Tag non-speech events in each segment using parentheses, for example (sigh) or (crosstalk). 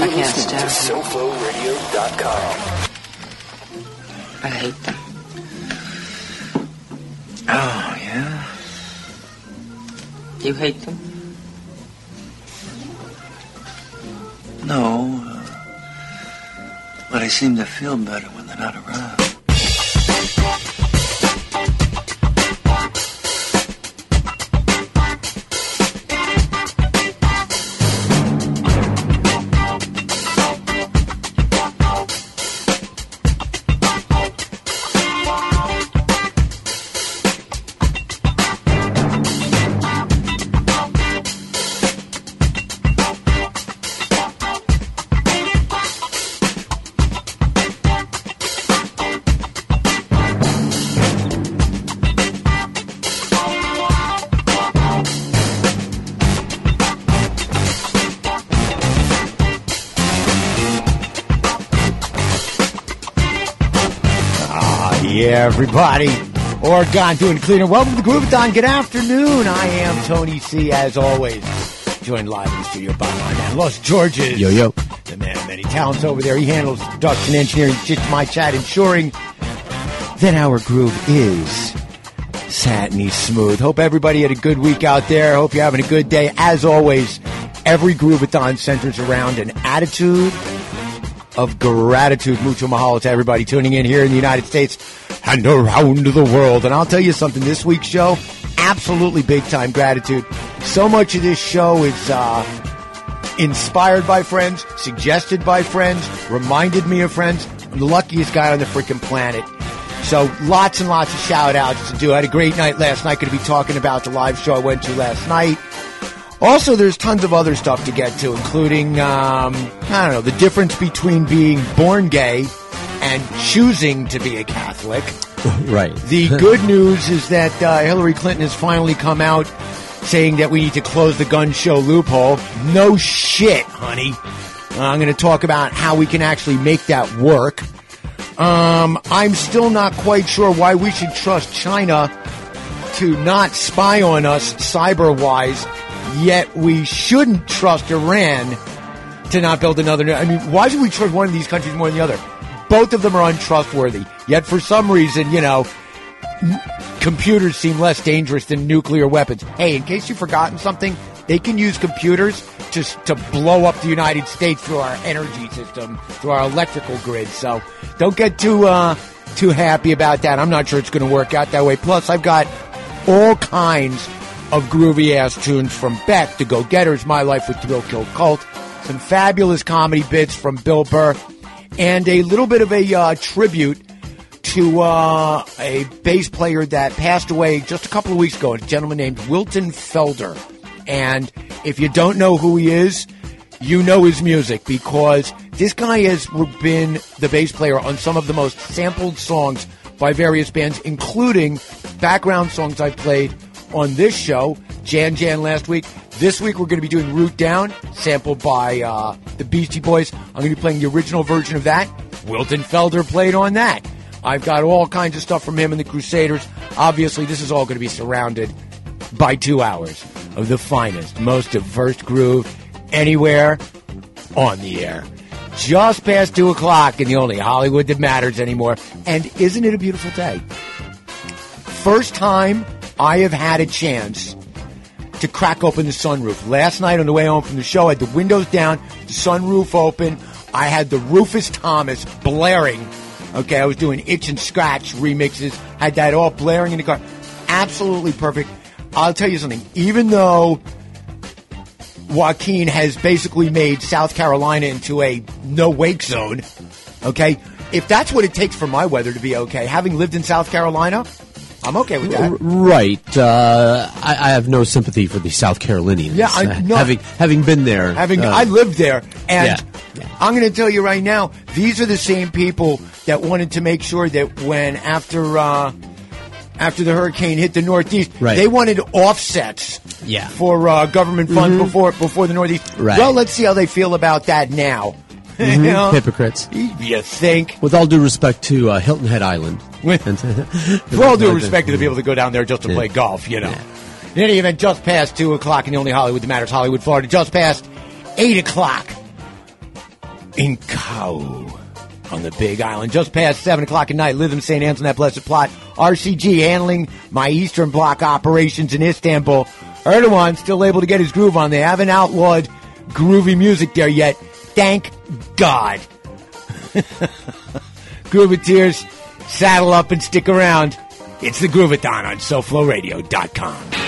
You're I can't listening to SoFloRadio.com. I hate them. Oh, yeah? You hate them? No. Uh, but I seem to feel better when they're not around. Everybody. Oregon doing cleaner. Welcome to Groovathon. Good afternoon. I am Tony C. As always, joined live in the studio by my man, Los Georges. Yo, yo. The man of many talents over there. He handles production, engineering, just my chat, ensuring that our groove is satiny smooth. Hope everybody had a good week out there. Hope you're having a good day. As always, every Groovathon centers around an attitude of gratitude. Mucho mahalo to everybody tuning in here in the United States and around the world. And I'll tell you something, this week's show, absolutely big time gratitude. So much of this show is uh, inspired by friends, suggested by friends, reminded me of friends. I'm the luckiest guy on the freaking planet. So lots and lots of shout outs to do. I had a great night last night. Going to be talking about the live show I went to last night. Also, there's tons of other stuff to get to, including, um, I don't know, the difference between being born gay and choosing to be a Catholic. (laughs) Right. The good news is that uh, Hillary Clinton has finally come out saying that we need to close the gun show loophole. No shit, honey. Uh, I'm going to talk about how we can actually make that work. Um, I'm still not quite sure why we should trust China to not spy on us cyber wise, yet we shouldn't trust Iran to not build another. I mean, why should we trust one of these countries more than the other? Both of them are untrustworthy. Yet for some reason, you know, computers seem less dangerous than nuclear weapons. Hey, in case you've forgotten something, they can use computers to, to blow up the United States through our energy system, through our electrical grid. So don't get too, uh, too happy about that. I'm not sure it's going to work out that way. Plus, I've got all kinds of groovy ass tunes from Beck, The Go Getters, My Life with Thrill Kill Kult, some fabulous comedy bits from Bill Burr, and a little bit of a uh, tribute to uh, a bass player that passed away just a couple of weeks ago, a gentleman named Wilton Felder. And if you don't know who he is, you know his music because this guy has been the bass player on some of the most sampled songs by various bands, including background songs I played on this show, Jan Jan last week. This week we're going to be doing Root Down, sampled by uh, the Beastie Boys. I'm going to be playing the original version of that. Wilton Felder played on that. I've got all kinds of stuff from him and the Crusaders. Obviously, this is all going to be surrounded by two hours of the finest, most diverse groove anywhere on the air. Just past two o'clock in the only Hollywood that matters anymore. And isn't it a beautiful day? First time I have had a chance to crack open the sunroof. Last night on the way home from the show, I had the windows down, the sunroof open. I had the Rufus Thomas blaring. Okay, I was doing itch and scratch remixes, had that all blaring in the car. Absolutely perfect. I'll tell you something, even though Joaquin has basically made South Carolina into a no wake zone, okay, if that's what it takes for my weather to be okay, having lived in South Carolina, I'm okay with that. Right. Uh, I, I have no sympathy for the South Carolinians. Yeah, I- (laughs) no. having having been there. Having uh, I lived there, and yeah. I'm going to tell you right now, these are the same people that wanted to make sure that when after uh, after the hurricane hit the Northeast, Right. they wanted offsets Yeah. for uh, government funds before before the Northeast. Right. Well, let's see how they feel about that now. You know? hypocrites. You think? With all due respect to uh, Hilton Head Island. With- (laughs) For all due respect to the people that go down there just to play golf, you know. In any event, just past 2 o'clock in the only Hollywood that matters, Hollywood, Florida, just past 8 o'clock in Kau on the Big Island. Just past 7 o'clock at night, Lytham St. That blessed plot. RCG handling my Eastern Bloc operations in Istanbul. Erdogan still able to get his groove on. They haven't outlawed groovy music there yet. Thank God. (laughs) Grooveteers, saddle up and stick around. It's the Groovathon on SoFloRadio.com.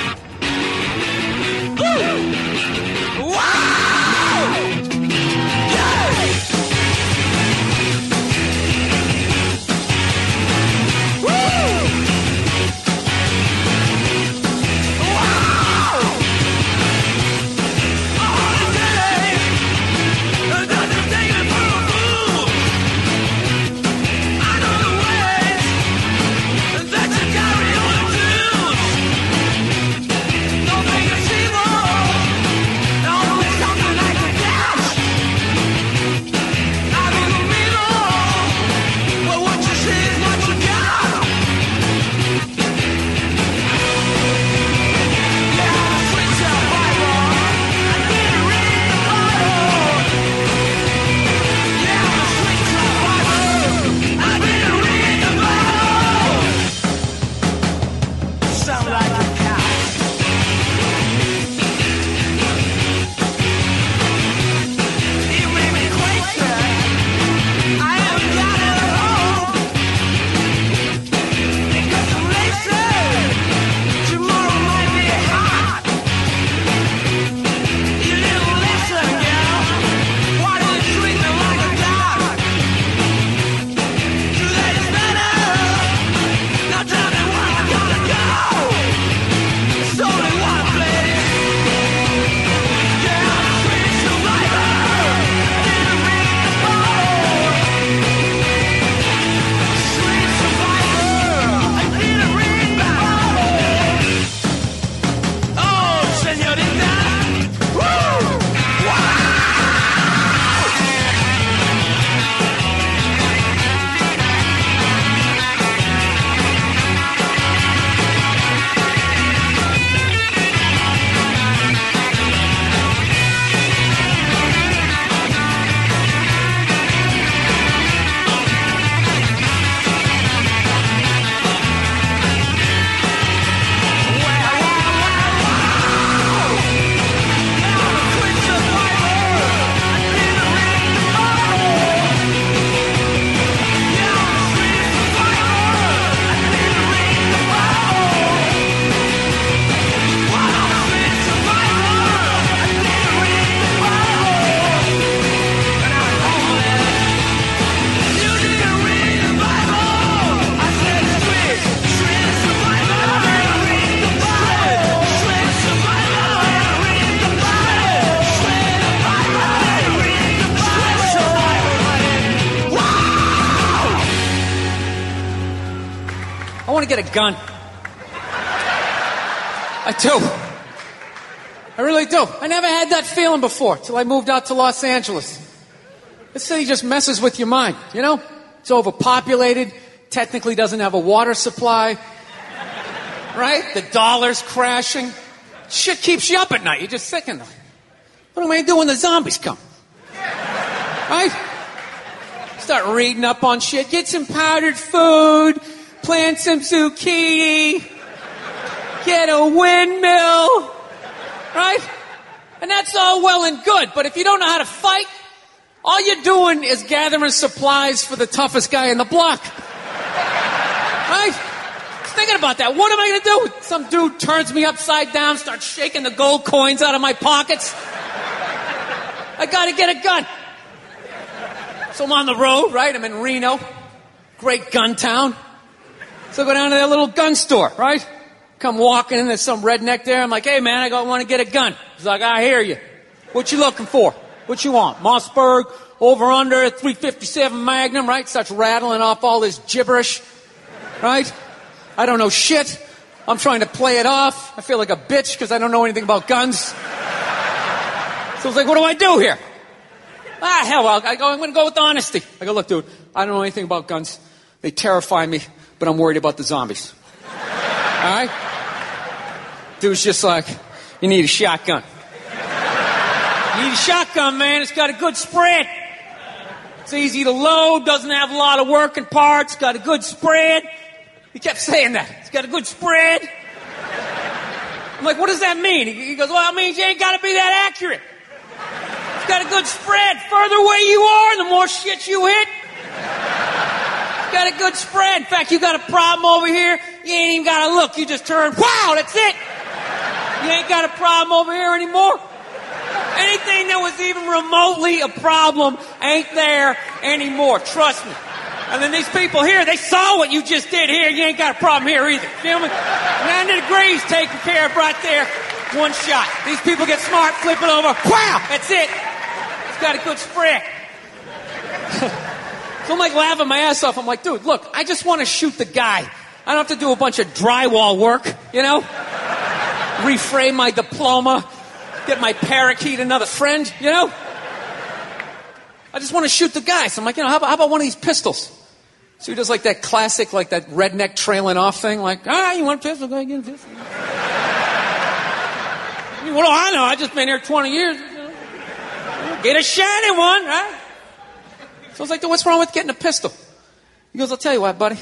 gun. I do. I really do. I never had that feeling before till I moved out to Los Angeles. This city just messes with your mind, you know? It's overpopulated, technically doesn't have a water supply, right? The dollar's crashing. Shit keeps you up at night. You're just thinking, what am I do when the zombies come? Right? Start reading up on shit. Get some powdered food. Plant some zucchini. Get a windmill. Right? And that's all well and good. But if you don't know how to fight, all you're doing is gathering supplies for the toughest guy in the block. Right? Thinking about that. What am I going to do? Some dude turns me upside down, starts shaking the gold coins out of my pockets. I got to get a gun. So I'm on the road, right? I'm in Reno. Great gun town. So I go down to that little gun store, right? Come walking in, there's some redneck there. I'm like, hey man, I want to get a gun. He's like, I hear you. What you looking for? What you want? Mossberg, over under, 357 Magnum, right? Starts rattling off all this gibberish, right? I don't know shit. I'm trying to play it off. I feel like a bitch because I don't know anything about guns. So I was like, what do I do here? Ah, hell, I go, I'm going to go with honesty. I go, look, dude, I don't know anything about guns. They terrify me, but I'm worried about the zombies. All right? Dude's just like, you need a shotgun. You need a shotgun, man. It's got a good spread. It's easy to load, doesn't have a lot of working parts, got a good spread. He kept saying that. It's got a good spread. I'm like, what does that mean? He goes, well, it means you ain't got to be that accurate. It's got a good spread. Further away you are, the more shit you hit. Got a good spread. In fact, you got a problem over here, you ain't even got to look. You just turn, wow, that's it. You ain't got a problem over here anymore. Anything that was even remotely a problem ain't there anymore. Trust me. And then these people here, they saw what you just did here. You ain't got a problem here either. Feel me? 90 degrees taken care of right there. One shot. These people get smart, flip it over. Wow! That's it. It's got a good spread. (laughs) so I'm like laughing my ass off. I'm like, dude, look, I just want to shoot the guy. I don't have to do a bunch of drywall work, you know? Reframe my diploma, get my parakeet another friend, you know? I just want to shoot the guy. So I'm like, you know, how about, how about one of these pistols? So he does like that classic, like that redneck trailing off thing, like, ah, you want a pistol? Go ahead, get a pistol. what do I know? I just been here 20 years. you know. Get a shiny one, right? So I was like, what's wrong with getting a pistol? He goes, I'll tell you why, buddy.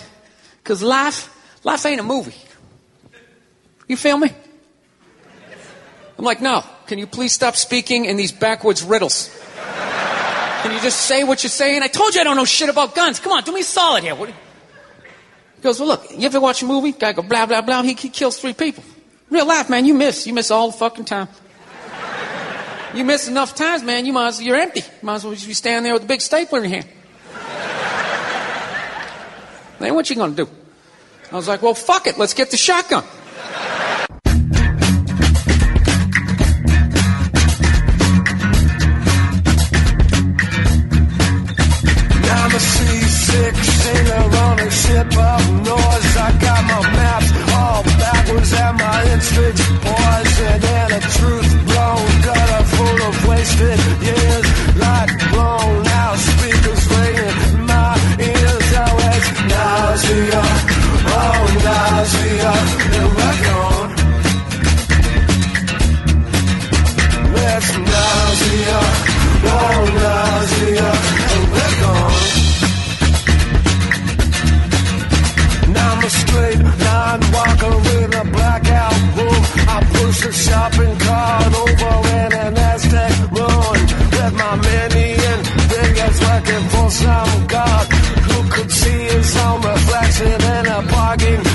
Because life, life ain't a movie. You feel me? I'm like, no. Can you please stop speaking in these backwoods riddles? Can you just say what you're saying? I told you I don't know shit about guns. Come on, do me a solid here. What you- He goes, well, look, you ever watch a movie? Guy go blah, blah, blah. He, he kills three people. Real life, man, you miss. You miss all the fucking time. You miss enough times, man, you might as well, you're empty. You might as well just be standing there with a big stapler in your hand. Then what you gonna do? I was like, well, fuck it. Let's get the shotgun. I'm a seasick sailor on a ship of noise. I got my maps all backwards and my instincts poison and a truth blown gutter full of wasted years. Light blown out, speakers ringing my ears. Oh, it's nausea, oh nausea, and gone. It's nausea, oh Straight line walker in a blackout room. I push a shopping cart over in an Aztec ruin with my mini and fingers working for some god who could see his own reflection in a parking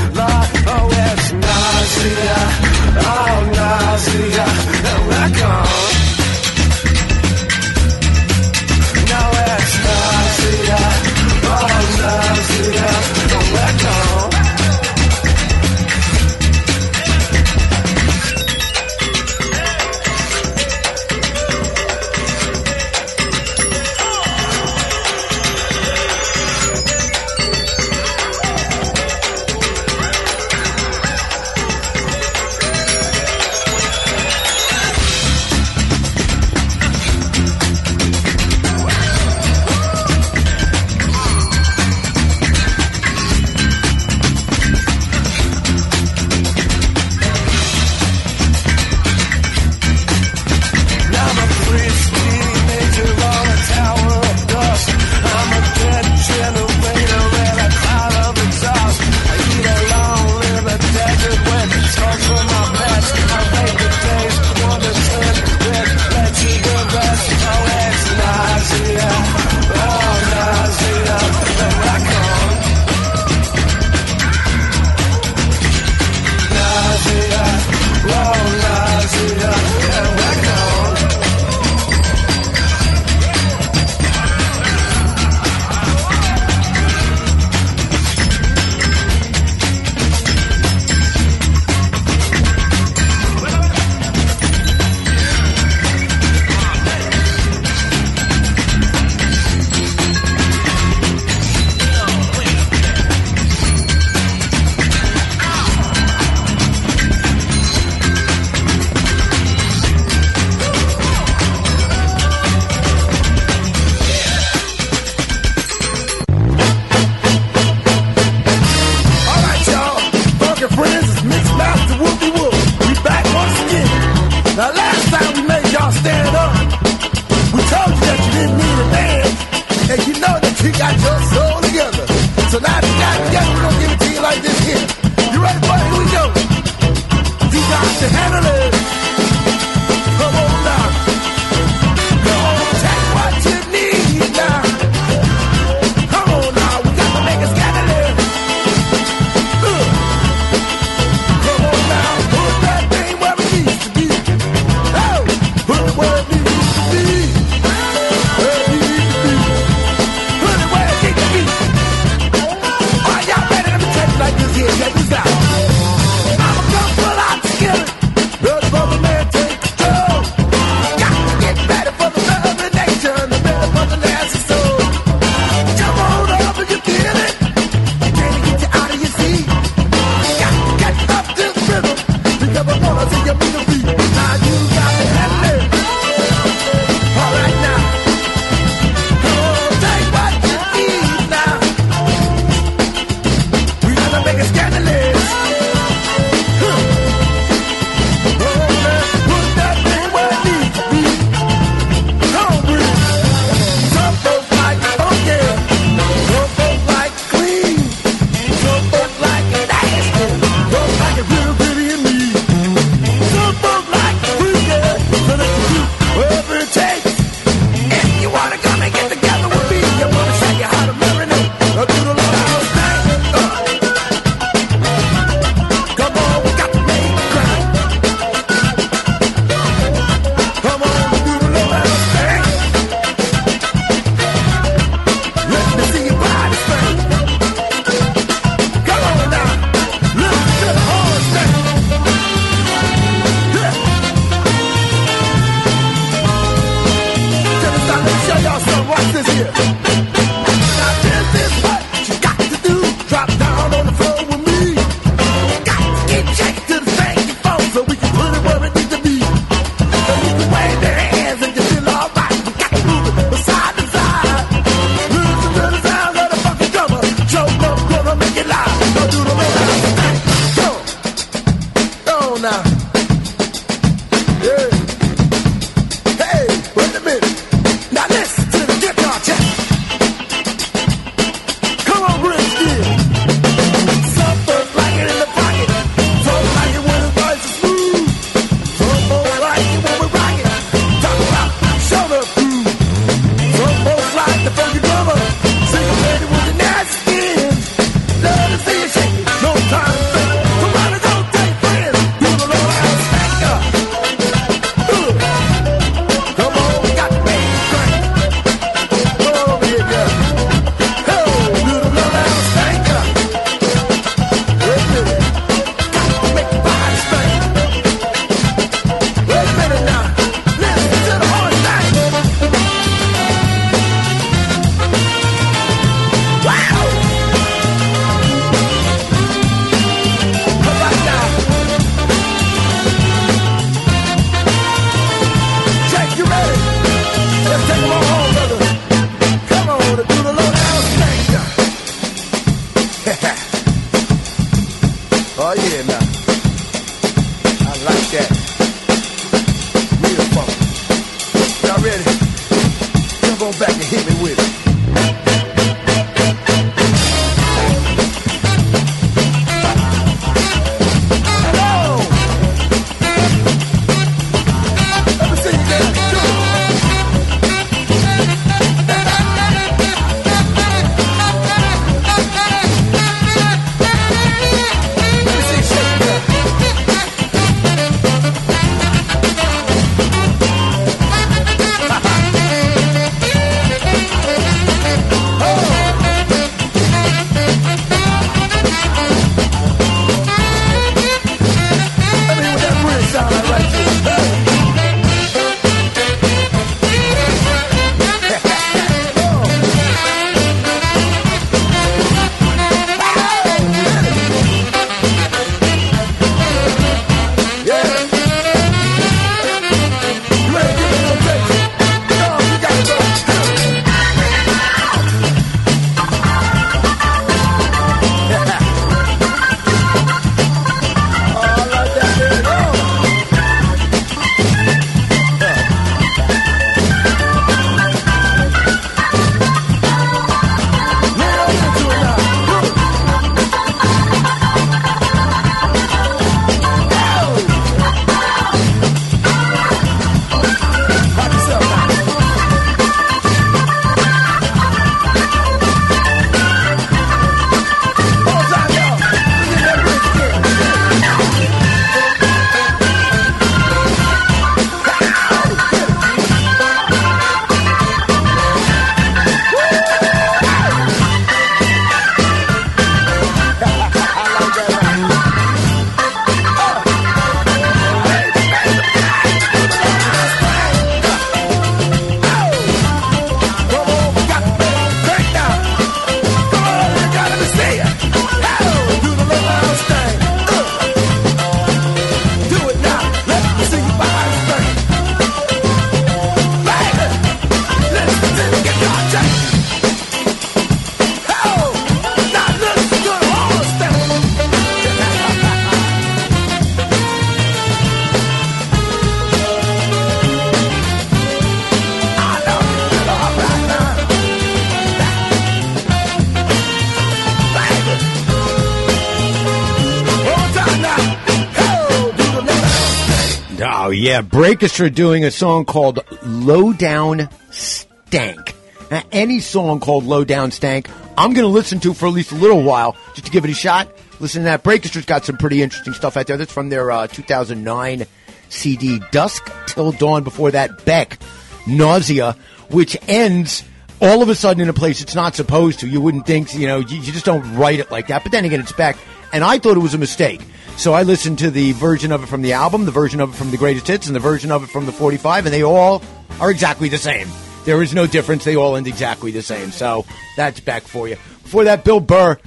Yeah, Breakestra doing a song called Low Down Stank. Now, any song called Low Down Stank, I'm going to listen to for at least a little while just to give it a shot. Listen to that. Breakestra's got some pretty interesting stuff out there. That's from their uh, 2009 CD, Dusk Till Dawn. Before that, Beck, Nausea, which ends all of a sudden in a place it's not supposed to. You wouldn't think, you know, you, you just don't write it like that. But then again, it's Beck. And I thought it was a mistake. So I listened to the version of it from the album, the version of it from the greatest hits, and the version of it from the 45, and they all are exactly the same. There is no difference. They all end exactly the same. So that's Beck for you. Before that, Bill Burr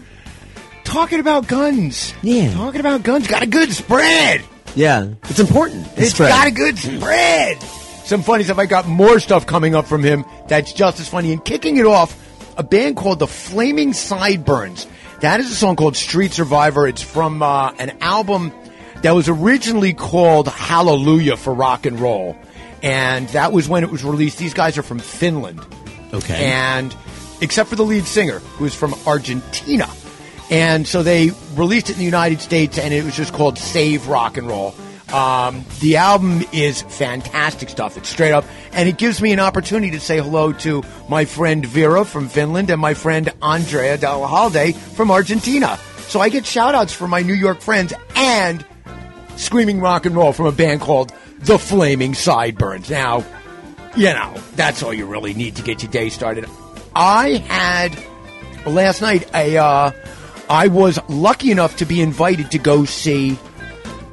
talking about guns. Yeah. Talking about guns. Got a good spread. Yeah. It's important. It's spread. got a good spread. Some funny stuff. I got more stuff coming up from him that's just as funny. And kicking it off, a band called the Flaming Sideburns. That is a song called Street Survivor. It's from uh, an album that was originally called Hallelujah for Rock and Roll. And that was when it was released. These guys are from Finland. Okay. And except for the lead singer, who is from Argentina. And so they released it in the United States, and it was just called Save Rock and Roll. Um, the album is fantastic stuff. It's straight up, and it gives me an opportunity to say hello to my friend Vera from Finland and my friend Andrea Delahalde from Argentina. So I get shout outs from my New York friends and screaming rock and roll from a band called The Flaming Sideburns. Now, you know, that's all you really need to get your day started. I had last night a uh, I was lucky enough to be invited to go see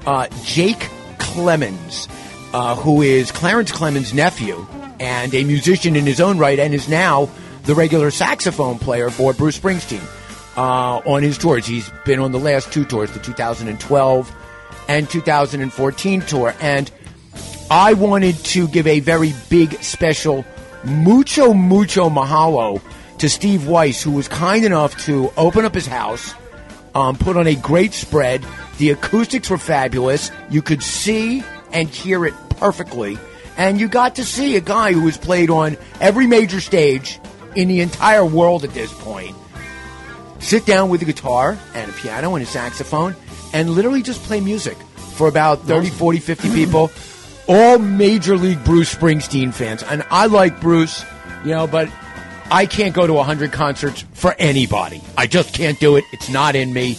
uh, Jake Clemons, uh, who is Clarence Clemons' nephew and a musician in his own right, and is now the regular saxophone player for Bruce Springsteen uh, on his tours. He's been on the last two tours, the 2012 and 2014 tour, and I wanted to give a very big special mucho mucho mahalo to Steve Weiss, who was kind enough to open up his house, um, put on a great spread. The acoustics were fabulous. You could see and hear it perfectly, and you got to see a guy who has played on every major stage in the entire world at this point sit down with a guitar and a piano and a saxophone and literally just play music for about 30, 40, 50 (clears throat) people. All major league Bruce Springsteen fans. And I like Bruce, you know, but I can't go to 100 concerts for anybody. I just can't do it. It's not in me.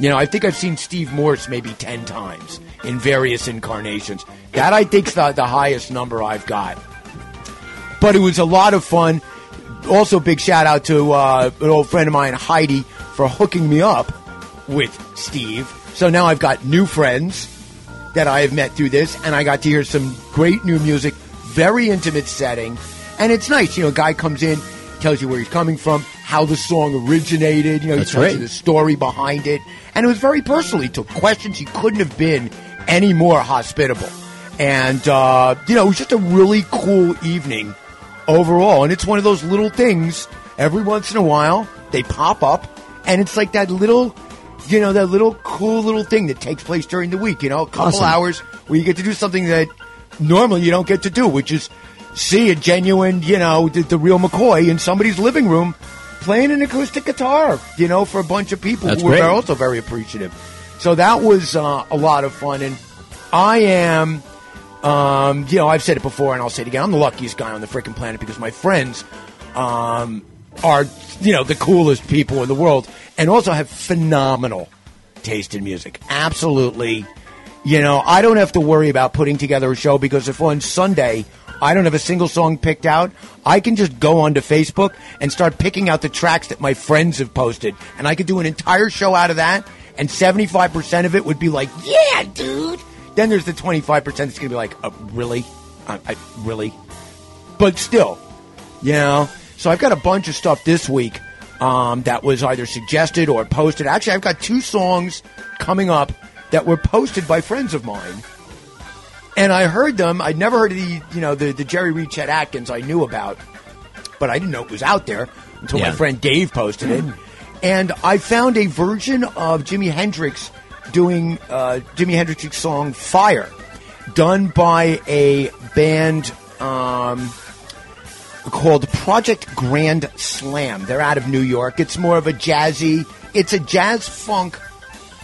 You know, I think I've seen Steve Morse maybe 10 times in various incarnations. That I think's the, the highest number I've got but it was a lot of fun. Also, big shout out to uh, an old friend of mine, Heidi, for hooking me up with Steve. So now I've got new friends that I have met through this, and I got to hear some great new music, very intimate setting, and it's nice. You know, a guy comes in, tells you where he's coming from, how the song originated. You know, That's he tells right. you the story behind it, and it was very personal. He took questions. He couldn't have been any more hospitable, and uh, you know, it was just a really cool evening overall. And it's one of those little things every once in a while they pop up, and it's like that little, you know, that little cool little thing that takes place during the week. You know, a couple Awesome. hours where you get to do something that normally you don't get to do, which is see a genuine, you know, the, the real McCoy in somebody's living room playing an acoustic guitar. You know, for a bunch of people That's who were also very appreciative. So that was uh, a lot of fun, and I am. Um, you know, I've said it before, and I'll say it again. I'm the luckiest guy on the freaking planet because my friends um, are, you know, the coolest people in the world, and also have phenomenal taste in music. Absolutely, you know, I don't have to worry about putting together a show because if on Sunday I don't have a single song picked out, I can just go onto Facebook and start picking out the tracks that my friends have posted, and I could do an entire show out of that. And 75% of it would be like, yeah, dude. Then there's the 25% that's going to be like, uh, really? I, I, really? But still, you know. So I've got a bunch of stuff this week um, that was either suggested or posted. Actually, I've got two songs coming up that were posted by friends of mine, and I heard them. I'd never heard of the you know the the Jerry Reed Chet Atkins I knew about, but I didn't know it was out there until my friend Dave posted it, and I found a version of Jimi Hendrix doing uh, Jimi Hendrix's song "Fire," done by a band. Um, called Project Grand Slam. They're out of New York. It's more of a jazzy, it's a jazz funk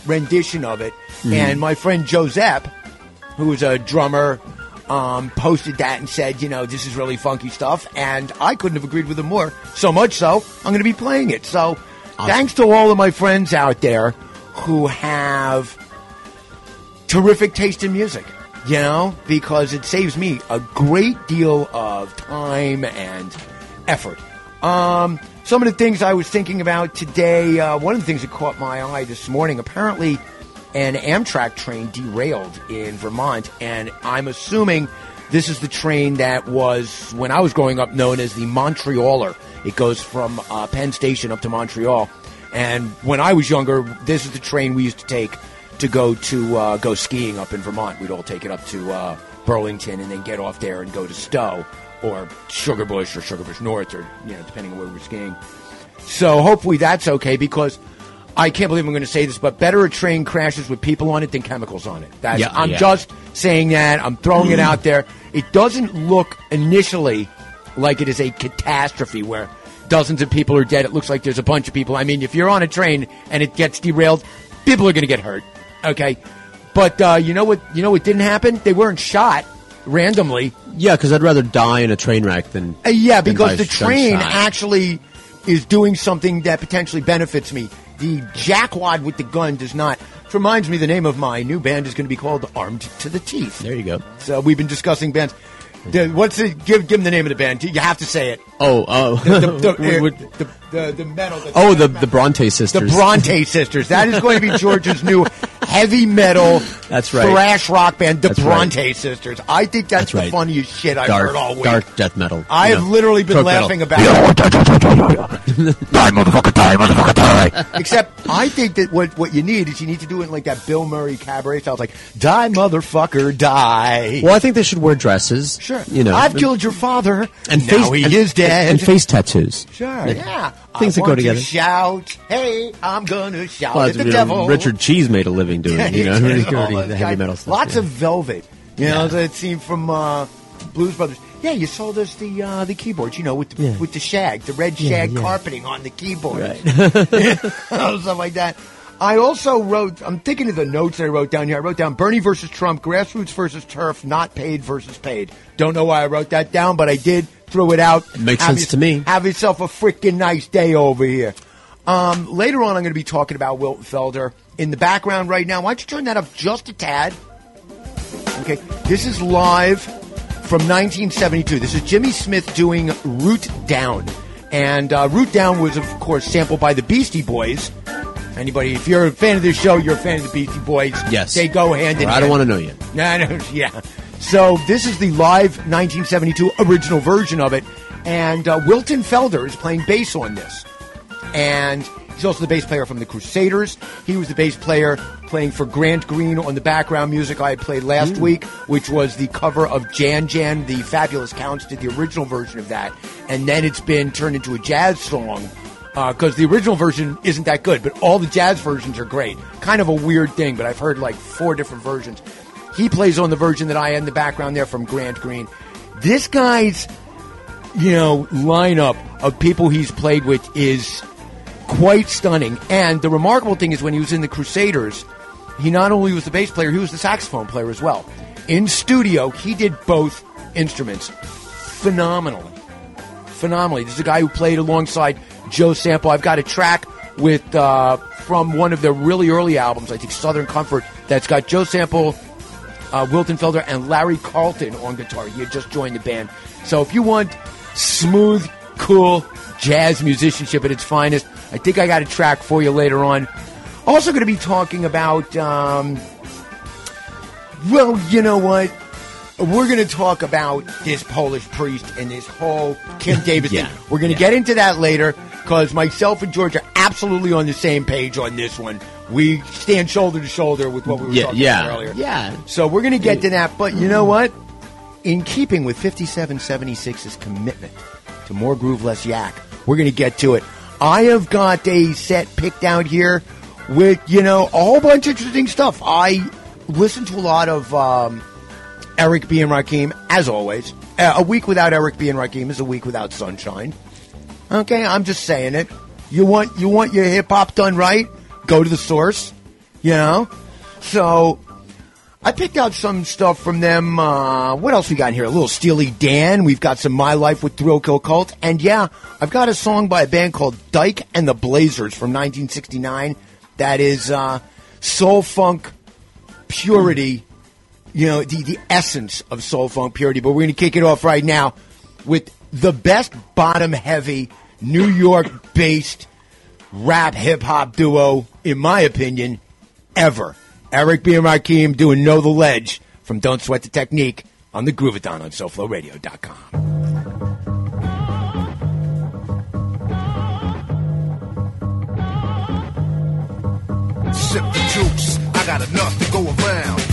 rendition of it. And my friend Josep, who's a drummer, um, posted that and said, you know, this is really funky stuff. And I couldn't have agreed with him more. So much so, I'm going to be playing it. So thanks to all of my friends out there who have terrific taste in music, you know, because it saves me a great deal of time and effort. Um, some of the things I was thinking about today, uh, one of the things that caught my eye this morning, apparently an Amtrak train derailed in Vermont, and I'm assuming This is the train that was, when I was growing up, known as the Montrealer. It goes from uh, Penn Station up to Montreal. And when I was younger, this is the train we used to take to go to uh, go skiing up in Vermont. We'd all take it up to uh, Burlington and then get off there and go to Stowe or Sugarbush or Sugarbush North or you know depending on where we're skiing. So hopefully that's okay because I can't believe I'm going to say this, but better a train crashes with people on it than chemicals on it. That's, Yeah, I'm yeah. just saying that. I'm throwing it out there. It doesn't look initially like it is a catastrophe where dozens of people are dead. It looks like there's a bunch of people. I mean, if you're on a train and it gets derailed, people are going to get hurt. Okay, but uh, you know what? You know what didn't happen? They weren't shot randomly. Yeah, because I'd rather die in a train wreck than Uh, yeah, because the train gunshot. actually is doing something that potentially benefits me. The jackwad with the gun does not. Which reminds me, the name of my new band is going to be called Armed to the Teeth. There you go. So we've been discussing bands. What's it? Give give them the name of the band. You have to say it. Oh, oh, The the, the, (laughs) the, metal. Oh, the oh, the the Bronte sisters. the Bronte Sisters. That is going to be (laughs) George's new heavy metal That's right. thrash rock band, the. Bronte Sisters. I think that's, the funniest shit I've heard all week. dark death metal. I have literally been laughing about it. (laughs) Die, motherfucker, die, motherfucker, die. Except, I think that what, what you need is you need to do it in like that Bill Murray cabaret style. It's like, die, motherfucker, die. Well, I think they should wear dresses. Sure. you know, I've killed your father, and now face, he is dead. And face tattoos. Sure, yeah. Things I that go want to together. shout, hey, I'm gonna shout Well, at the devil. Richard Cheese made a living doing it. You (laughs) know, the those heavy metal stuff. Lots yeah. of Velvet. You know, Yeah. that scene from uh, Blues Brothers. Yeah, you sold us the uh, the keyboards, you know, with the, Yeah. with the shag, the red shag carpeting on the keyboard. Right. (laughs) stuff like that. I also wrote, I'm thinking of the notes that I wrote down here. I wrote down Bernie versus Trump, grassroots versus turf, not paid versus paid. Don't know why I wrote that down, but I did throw it out. Makes Have sense to me. Have yourself a freaking nice day over here. Um, later on, I'm going to be talking about Wilton Felder. In the background right now, why don't you turn that up just a tad? Okay, this is live from 1972. This is Jimmy Smith doing Root Down. And uh, Root Down was, of course, sampled by the Beastie Boys. Anybody, if you're a fan of this show, you're a fan of the Beastie Boys. Yes. They go hand in hand. I don't want to know you. No, no, yeah. So this is the live 1972 original version of it, and uh, Wilton Felder is playing bass on this, and he's also the bass player from the Crusaders. He was the bass player playing for Grant Green on the background music I had played last week, which was the cover of Jan Jan. The Fabulous Counts did the original version of that, and then it's been turned into a jazz song because the original version isn't that good, but all the jazz versions are great. Kind of a weird thing, but I've heard like four different versions. He plays on the version that I had in the background there from Grant Green. This guy's, you know, lineup of people he's played with is quite stunning. And the remarkable thing is when he was in the Crusaders, he not only was the bass player, he was the saxophone player as well. In studio, he did both instruments phenomenally phenomenally. This is a guy who played alongside Joe Sample. I've got a track with uh, from one of their really early albums, I think Southern Comfort, that's got Joe Sample, uh, Wilton Felder, and Larry Carlton on guitar. He had just joined the band. So if you want smooth, cool jazz musicianship at its finest, I think I got a track for you later on. Also going to be talking about. Um, well, you know what? We're going to talk about this Polish priest and this whole Kim (laughs) Davis Yeah. thing. We're going to Yeah. get into that later because myself and George are absolutely on the same page on this one. We stand shoulder to shoulder with what we were Yeah, talking yeah, about earlier. yeah. So we're going to get to that. But you know what? In keeping with 5776's commitment to more groove, less yak, we're going to get to it. I have got a set picked out here with, you know, a whole bunch of interesting stuff. I listen to a lot of um, Eric B. and Rakim, as always. Uh, a week without Eric B. and Rakim is a week without sunshine. Okay, I'm just saying it. You want you want your hip hop done right? Go to the source. You know. So I picked out some stuff from them. Uh, what else we got in here? A little Steely Dan. We've got some My Life with Thrill Kill Kult, and yeah, I've got a song by a band called Dyke and the Blazers from 1969. That is uh, soul funk purity you know, the, the essence of soul funk purity. But we're going to kick it off right now with the best bottom heavy New York based rap hip hop duo, in my opinion, ever. Eric B. and Rakim doing Know the Ledge from Don't Sweat the Technique on the Groovathon on SoFloRadio.com. Sip the juice, I got enough to go around.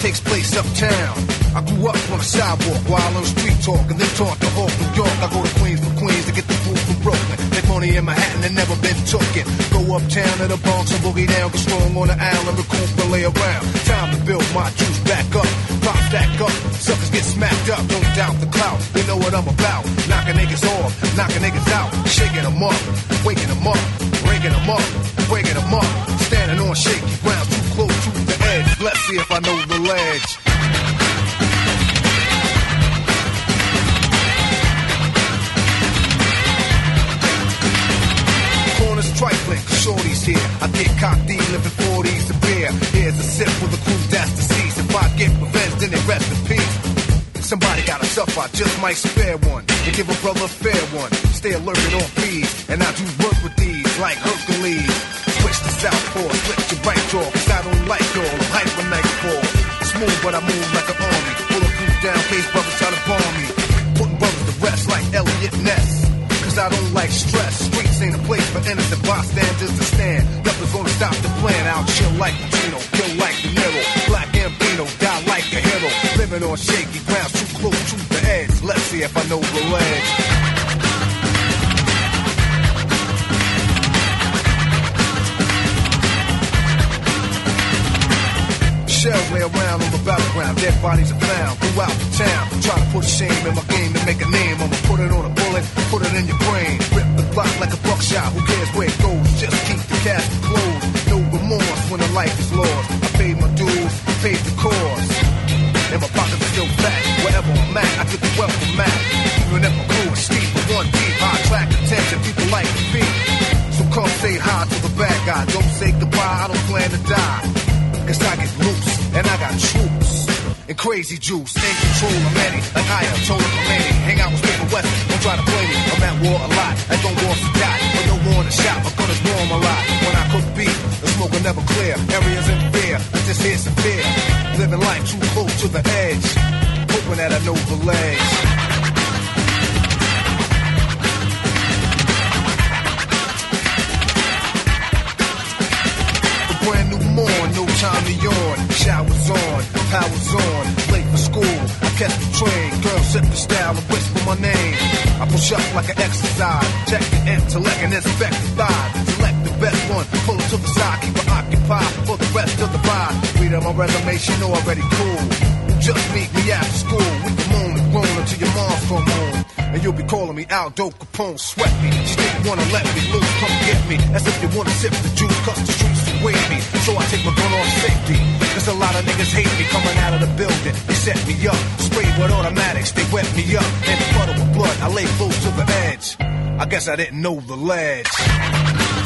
Takes place uptown. I grew up on the sidewalk while on street talk and then taught to Hawk, New York. I go to Queens for Queens to get the food from Brooklyn. Make money in Manhattan and never been tooken. Go uptown to the Bronx and boogie down, get strong on the island, recoup and lay around. Time to build my juice back up, pop back up. Suckers get smacked up, don't doubt the clout. You know what I'm about. Knocking niggas off, knocking niggas out, shaking them up, waking them up, breaking them up, breaking them up. Standing on shaky ground, Let's see if I know the ledge. Corners trifling, shorty's here. I get cocked in, living 40s a beer. Here's a sip for the crew that's deceased. If I get revenge, then they rest in peace. Somebody got a suffer, I just might spare one. And give a brother a fair one. Stay alert on fees. And I do work with these like Hercules. Switch to southpaw, switch to right jaw. Cause I don't like all the hype when nightfall. Smooth, but I move like an army. Bulletproof down, case brothers try to bomb me. Putting brothers to rest like Elliot Ness. Cause I don't like stress. Streets ain't a place for innocent bystanders to stand. Nothing's gonna stop the plan. I'll chill like Pacino, kill like De Niro. Black Gambino, die like a hero. Living on shaky ground, too close to the edge. Let's see if I know the ledge. Shells lay around on the battleground, dead bodies are found throughout the town. Try to put shame in my game to make a name. I'ma put it on a bullet, put it in your brain. Rip the block like a buckshot, who cares where it goes? Just keep the cash closed. No remorse when the life is lost. I paid my dues, paid the cost. And my pockets are still fat. Wherever I'm at, I get the welcome mat. Even if my crew is steep, but one deep, I attract attention. People like to be. So come say hi to the bad guy. Don't say goodbye, I don't plan to die. Cause I get loose, I troops. And crazy juice, in control many. Like I am of many. Hang out with Stephen West, don't try to play me. I'm at war a lot, I don't want to die. But no more to shot, my gun is warm a lot. When I cook beef, the smoke will never clear. Areas in fear, but this here's severe. Living life too close to the edge. Hoping that I know the ledge. Brand new morn, no time to yawn. Showers on, powers on, late for school. I catch the train, girl sip the style and whisper my name. I push up like an exercise, check the intellect and inspect the vibe. Select the best one, pull it to the side, keep it occupied for the rest of the ride. Read on my resume, she know already cool. Just meet me after school, we can moan and groan until your mom's come home. And you'll be calling me Aldo Capone, sweat me. She didn't wanna let me loose, come get me. As if you wanna sip the juice, cause the streets me. So I take my gun off safety. Cause a lot of niggas hate me coming out of the building. They set me up, sprayed with automatics, they wet me up. And puddle with blood, I lay close to the edge. I guess I didn't know the ledge.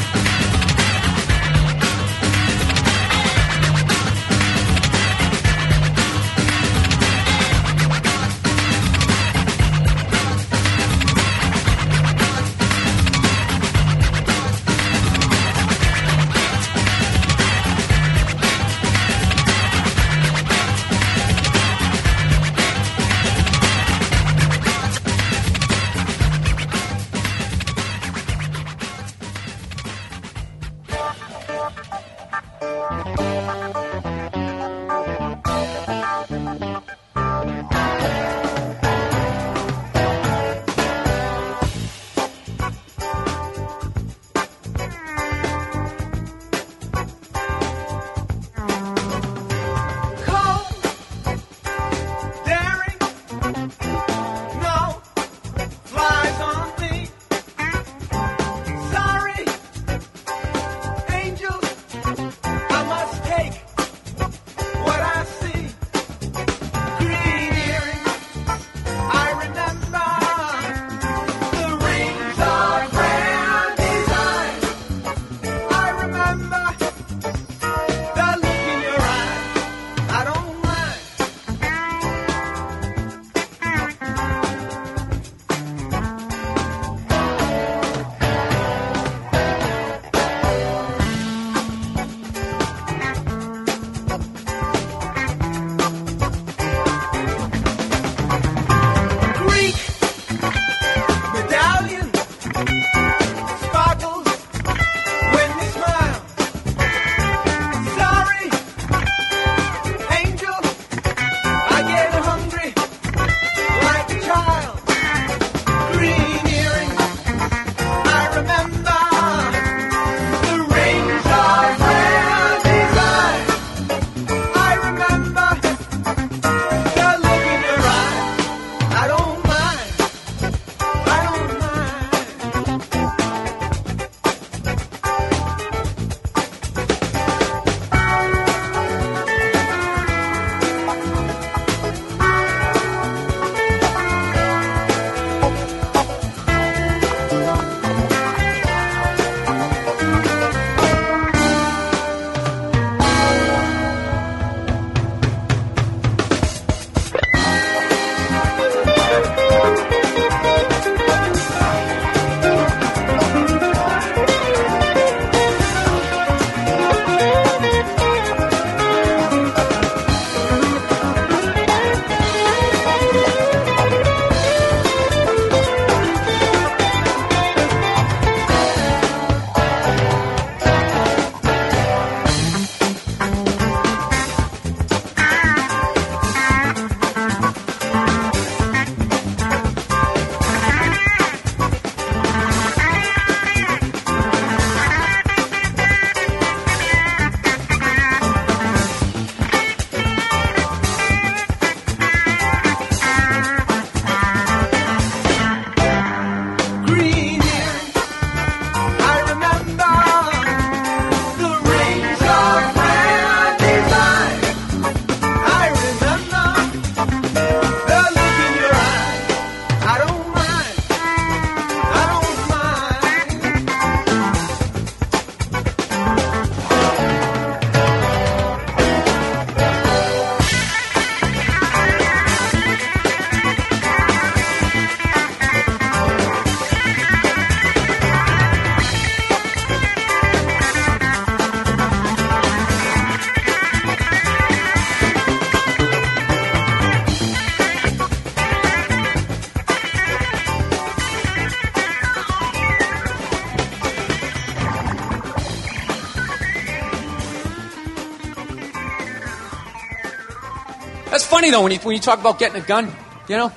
Though when you when you talk about getting a gun. You know,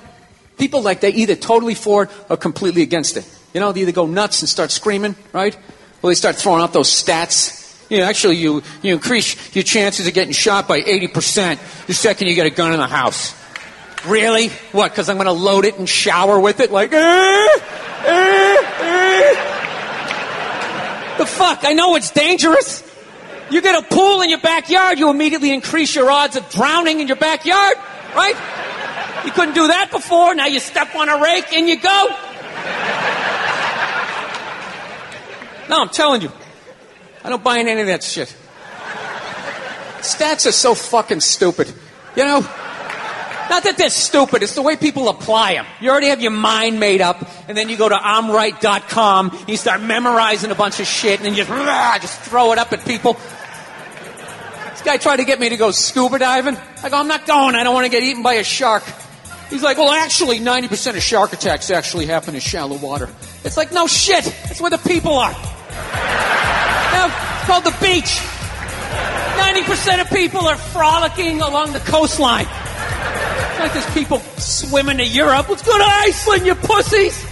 people like they either totally for it or completely against it. You know, they either go nuts and start screaming, right? Or they start throwing out those stats. You know, actually, you you increase your chances of getting shot by eighty percent the second you get a gun in the house. Really? What? Because I'm going to load it and shower with it? Like, eh, eh, eh. The fuck? I know it's dangerous. You get a pool in your backyard, you immediately increase your odds of drowning in your backyard, right? You couldn't do that before. Now you step on a rake and you go. No, I'm telling you. I don't buy in any of that shit. Stats are so fucking stupid. You know? Not that they're stupid, it's the way people apply them. You already have your mind made up, and then you go to I'mRight.com, and you start memorizing a bunch of shit, and then you just, just throw it up at people. This guy tried to get me to go scuba diving. I go, I'm not going, I don't want to get eaten by a shark. He's like, well, actually, 90% of shark attacks actually happen in shallow water. It's like, no shit, that's where the people are. It's called the beach. 90% of people are frolicking along the coastline. It's like there's people swimming to Europe. Let's go to Iceland, you pussies!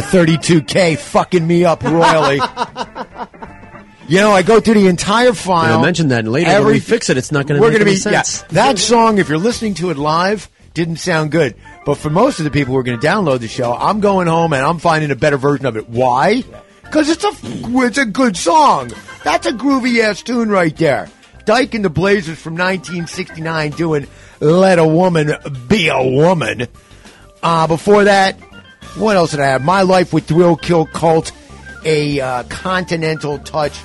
Yeah, 32K fucking me up royally. you know, I go through the entire file. I mentioned that later when we fix it, it's not gonna We're make gonna any be sense. Yeah, that song. If you're listening to it live, didn't sound good. But for most of the people who are going to download the show, I'm going home and I'm finding a better version of it. Why? Because it's a it's a good song. That's a groovy ass tune right there. Dyke and the Blazers from 1969 doing "Let a Woman Be a Woman." Uh, before that, what else did I have? My Life with Thrill Kill Kult, a uh, continental touch.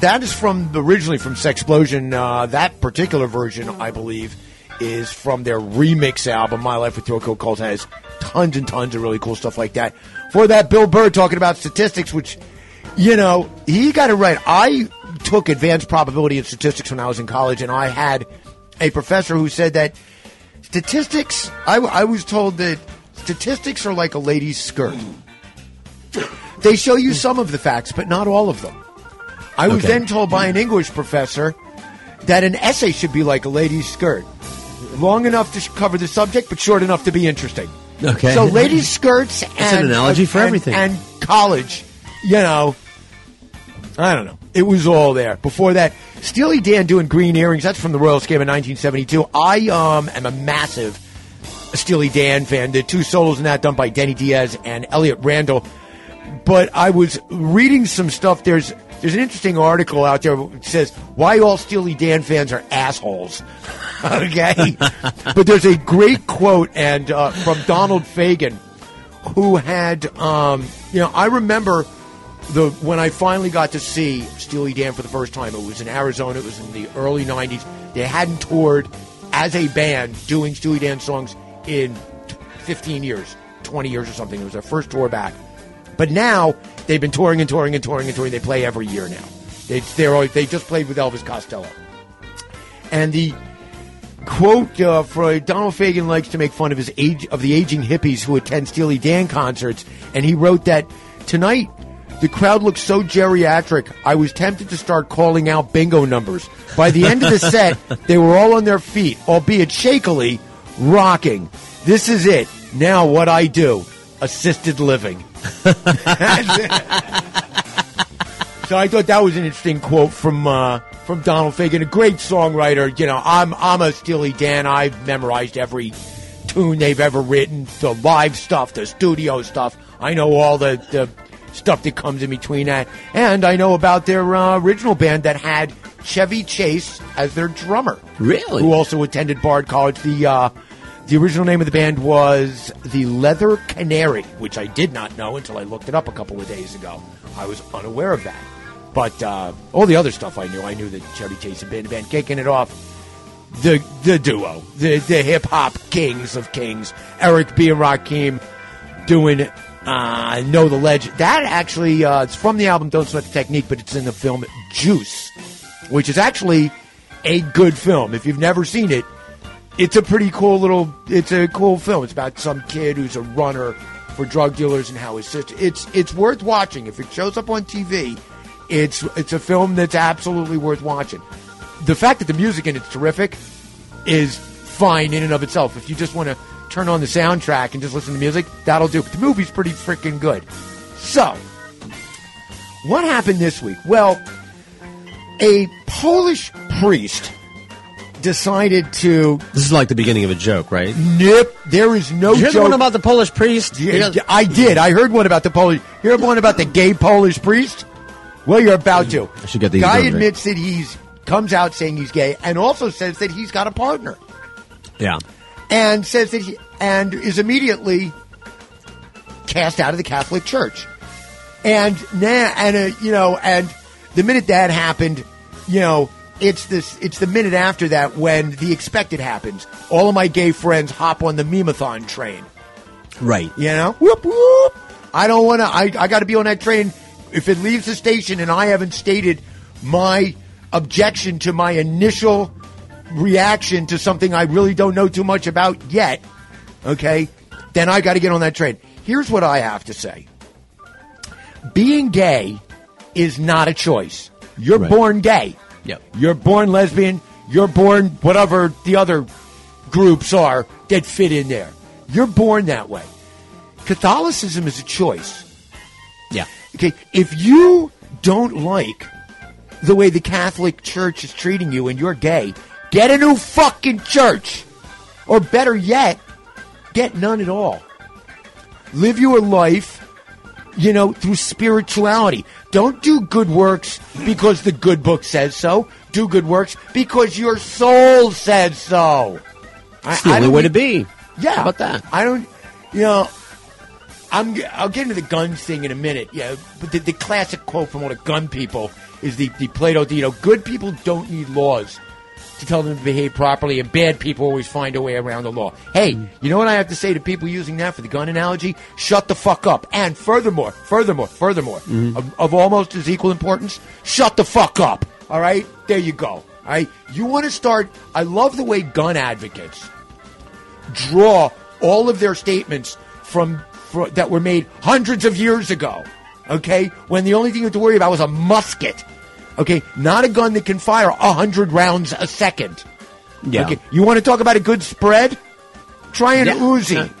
That is from originally from Sexplosion. Uh, that particular version, I believe, is from their remix album. My Life with Thrill Kill Kult has tons and tons of really cool stuff like that. For that, Bill Burr talking about statistics, which you know he got it right. I took advanced probability and statistics when I was in college, and I had a professor who said that statistics. I, I was told that statistics are like a lady's skirt. They show you some of the facts, but not all of them. I was Okay. then told by an English professor that an essay should be like a lady's skirt, long enough to cover the subject, but short enough to be interesting. Okay. So ladies' skirts (laughs) and an analogy for and- everything. and college, you know. I don't know. It was all there. Before that, Steely Dan doing Green Earrings. That's from the Royal Scam in 1972. I um am a massive Steely Dan fan. The two solos in that done by Denny Dias and Elliott Randall. But I was reading some stuff. There's there's an interesting article out there that says why all Steely Dan fans are assholes. (laughs) okay, (laughs) but there's a great quote and uh, from Donald Fagen, who had um, you know I remember the when I finally got to see Steely Dan for the first time. It was in Arizona. It was in the early '90s. They hadn't toured as a band doing Steely Dan songs in 15 years, 20 years or something. It was their first tour back. But now they've been touring and touring and touring and touring. They play every year now. They they're they just played with Elvis Costello. And the quote uh, for Donald Fagen likes to make fun of his age of the aging hippies who attend Steely Dan concerts, and he wrote that tonight the crowd looked so geriatric. I was tempted to start calling out bingo numbers. By the end of the set, they were all on their feet, albeit shakily, rocking. This is it. Now what I do: assisted living. (laughs) So I thought that was an interesting quote from uh, from Donald Fagen, a great songwriter. You know, I'm I'm a Steely Dan. I've memorized every tune they've ever written, the live stuff, the studio stuff. I know all the, the stuff that comes in between that, and I know about their uh, original band that had Chevy Chase as their drummer. Really? Who also attended Bard College. The uh, the original name of the band was the Leather Canary, which I did not know until I looked it up a couple of days ago. I was unaware of that. But uh, all the other stuff I knew, I knew that Chevy Chase had been a band kicking it off. The the duo, the the hip hop kings of kings, Eric B and Rakim doing uh, Know the Legend. That actually uh, it's from the album Don't Sweat the Technique, but it's in the film Juice, which is actually a good film. If you've never seen it, it's a pretty cool little. It's a cool film. It's about some kid who's a runner for drug dealers and how his sister. It's it's worth watching if it shows up on TV. It's it's a film that's absolutely worth watching. The fact that the music in it's terrific is fine in and of itself. If you just want to turn on the soundtrack and just listen to music, that'll do. But the movie's pretty freaking good. So, what happened this week? Well, a Polish priest decided to This is like the beginning of a joke, right? nip. There is no Did you hear the joke. one about the Polish priest? Yeah, I did. I heard one about the Polish. You heard one about the gay Polish priest? Well, you're about to. I should get these Guy admits that he's comes out saying he's gay, and also says that he's got a partner, Yeah. And says that he and is immediately cast out of the Catholic Church. And now, and uh, you know, and the minute that happened, you know, it's this. It's the minute after that when the expected happens. All of my gay friends hop on the memathon train. Right. You know, whoop whoop. I don't want to. I I got to be on that train. If it leaves the station and I haven't stated my objection to my initial reaction to something I really don't know too much about yet, okay, then I got to get on that train. Here's what I have to say: being gay is not a choice. You're Right. born gay. Yep. You're born lesbian. You're born whatever the other groups are that fit in there. You're born that way. Catholicism is a choice. Yeah. Okay, if you don't like the way the Catholic Church is treating you and you're gay, get a new fucking church. Or better yet, get none at all. Live your life, you know, through spirituality. Don't do good works because the good book says so. Do good works because your soul says so. It's the only way to be. yeah. How about that? I don't, you know, I'm, I'll get into the guns thing in a minute. Yeah, but the, the classic quote from all the gun people is the, the Plato, you know, good people don't need laws to tell them to behave properly, and bad people always find a way around the law. Hey, mm. you know what I have to say to people using that for the gun analogy? Shut the fuck up. And furthermore, furthermore, furthermore, mm-hmm. of, of almost as equal importance, shut the fuck up. All right? There you go. All right? You want to start, I love the way gun advocates draw all of their statements from, fro- that were made hundreds of years ago. Okay, when the only thing you had to worry about was a musket. Okay, not a gun that can fire a hundred rounds a second. Yeah. Okay, you want to talk about a good spread? Try an Yeah. Uzi.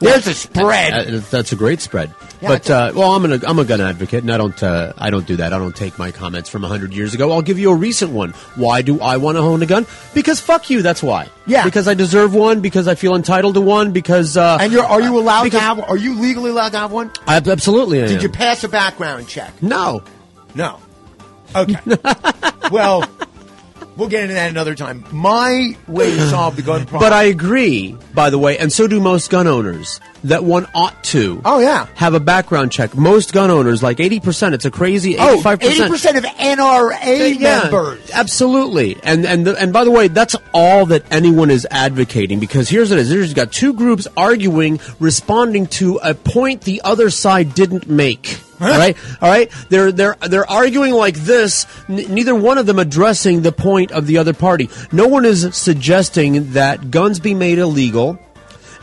There's a spread. Uh, that's a great spread. Yeah, but uh, well, I'm an I'm a gun advocate, and I don't uh, I don't do that. I don't take my comments from hundred years ago. I'll give you a recent one. Why do I want to own a gun? Because fuck you. That's why. Yeah. Because I deserve one. Because I feel entitled to one. Because uh, and you're, are you allowed to have? Are you legally allowed to have one? I, absolutely. I Did am. you pass a background check? No. No. Okay. well, we'll get into that another time. My way to solve the gun problem. But I agree, by the way, and so do most gun owners, that one ought to Oh, yeah. have a background check. Most gun owners, like 80%, it's a crazy Oh, 85%. 80% of NRA Yeah, members. Absolutely, and and the, and by the way, that's all that anyone is advocating because here's what it is: there's got two groups arguing, responding to a point the other side didn't make. (laughs) All right, all right. They're they're they're arguing like this. N- neither one of them addressing the point of the other party. No one is suggesting that guns be made illegal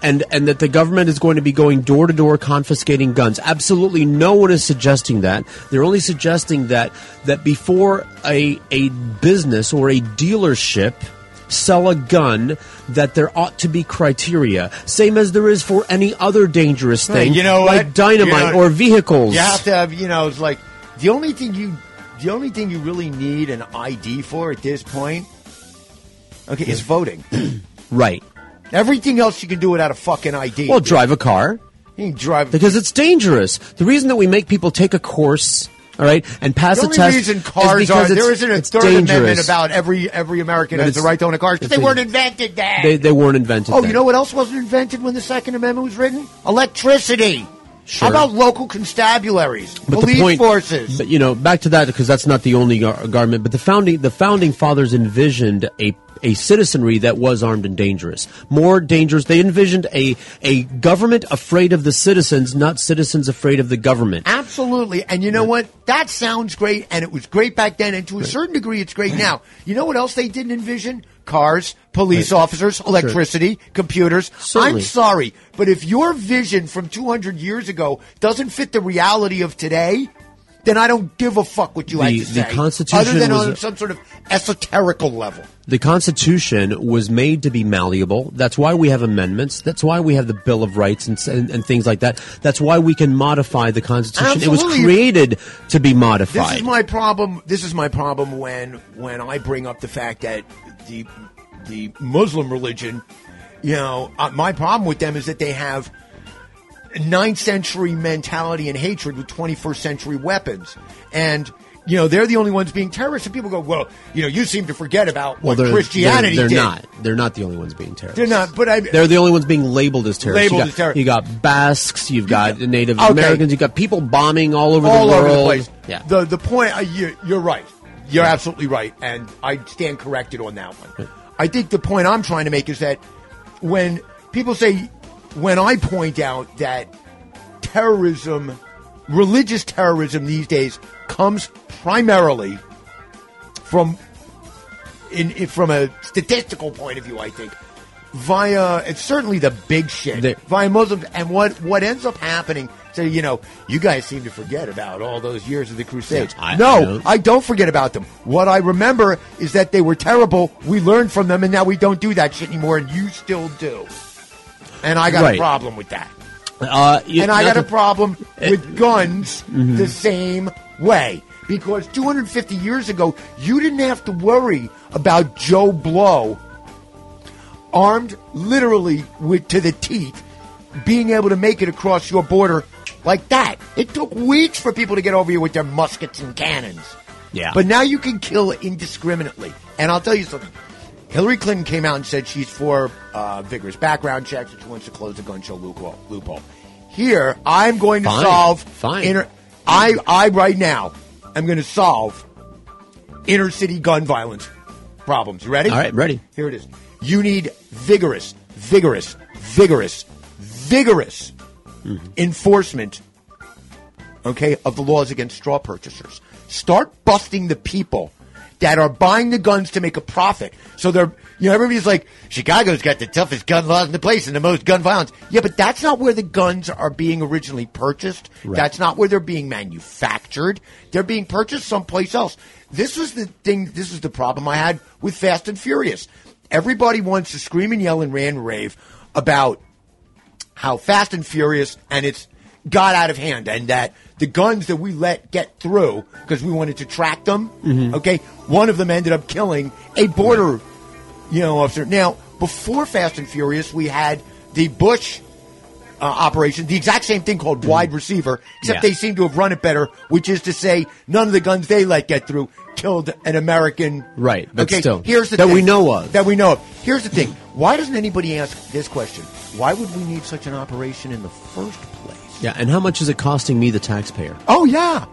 and and that the government is going to be going door to door confiscating guns. Absolutely no one is suggesting that. They're only suggesting that that before a a business or a dealership sell a gun that there ought to be criteria same as there is for any other dangerous Hey, thing you know like what? dynamite You know- or vehicles You have to have, you know, it's like the only thing you, the only thing you really need an ID for at this point, okay, is voting. (clears throat) right Everything else you can do without a fucking ID. well drive a car you can drive. because it's dangerous the reason that we make people take a course all right and pass the only test reason is cars because are there isn't a third dangerous. amendment about every every American has the right to own a car because they weren't invented then. they, they weren't invented oh, then. you know what else wasn't invented when the Second Amendment was written? Electricity. Sure. How about local constabularies, But police the point, forces? But you know, back to that because that's not the only gar- garment. But the founding the founding fathers envisioned a a citizenry that was armed and dangerous, more dangerous. They envisioned a a government afraid of the citizens, not citizens afraid of the government. Absolutely. And you know what? That sounds great, and it was great back then, and to a certain degree, it's great now. You know what else they didn't envision? Cars, police officers, electricity, computers. Certainly. I'm sorry, but if your vision from 200 years ago doesn't fit the reality of today, then I don't give a fuck what you The- had to the say. Constitution other than was- on some sort of esoterical level. The Constitution was made to be malleable. That's why we have amendments. That's why we have the Bill of Rights and, and, and things like that. That's why we can modify the Constitution. It was created to be modified. This is my problem. This is my problem when when I bring up the fact that the the Muslim religion, you know, uh, my problem with them is that they have ninth century mentality and hatred with 21st century weapons, and you know they're the only ones being terrorists. And people go, well, you know, you seem to forget about what they're, Christianity they're, they're not. They're not the only ones being terrorists. They're not, but I. They're the only ones being labeled as terrorists. Labeled you got, as terror- You got Basques. You've got Native Okay. Americans. You've got people bombing all over all the world. over the place. Yeah. The the point uh, you, you're right. You're absolutely right, and I stand corrected on that one. I think the point I'm trying to make is that when people say, when I point out that terrorism, religious terrorism these days comes primarily from in, in from a statistical point of view, I think via it's certainly the big shit They- via Muslims, and what what ends up happening. So you know, you guys seem to forget about all those years of the Crusades. I- no, I don't. I don't forget about them. What I remember is that they were terrible. We learned from them, and now we don't do that shit anymore, and you still do. And I got Right. a problem with that. Uh, you- And I got a problem Eh, with guns Mm-hmm. the same way. Because 250 years ago, you didn't have to worry about Joe Blow, armed literally with to the teeth, being able to make it across your border like that. It took weeks for people to get over here with their muskets and cannons. Yeah. But now you can kill indiscriminately. And I'll tell you something. Hillary Clinton came out and said she's for uh, vigorous background checks and she wants to close the gun show loophole. loophole. Here, I'm going to Fine. solve Fine. inner. I, I right now, I'm going to solve inner city gun violence problems. You ready? All right, ready. Here it is. You need vigorous, vigorous, vigorous, vigorous enforcement, okay, of the laws against straw purchasers. Start busting the people that are buying the guns to make a profit. So they're, you know, everybody's like, Chicago's got the toughest gun laws in the place and the most gun violence. Yeah, but that's not where the guns are being originally purchased. That's not where they're being manufactured. They're being purchased someplace else. This was the thing, this is the problem I had with Fast and Furious. Everybody wants to scream and yell and rant and rave about how Fast and Furious and it's got out of hand and that the guns that we let get through because we wanted to track them, okay, one of them ended up killing a border, you know, officer. Now, before Fast and Furious, we had the Bush uh, operation, the exact same thing called wide receiver, except Yeah. they seem to have run it better, which is to say none of the guns they let get through killed an American. Right, but okay, still, here's the that thing, we know of. That we know of. Here's the thing. Why doesn't anybody ask this question? Why would we need such an operation in the first place? Yeah, and how much is it costing me, the taxpayer? Oh yeah,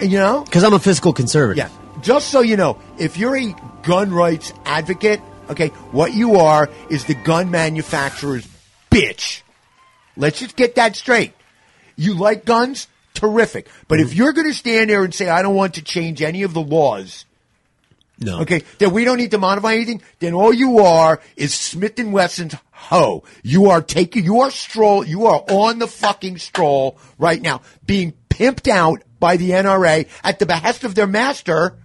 you know. Because I'm a fiscal conservative. Yeah. Just so you know, if you're a gun rights advocate, okay, what you are is the gun manufacturer's bitch. Let's just get that straight. You like guns? Terrific. But Mm-hmm. if you're going to stand there and say, I don't want to change any of the laws, No. okay, that we don't need to modify anything, then all you are is Smith and Wesson's hoe. You are taking, you are stroll, you are on the fucking stroll right now, being pimped out by the NRA at the behest of their master,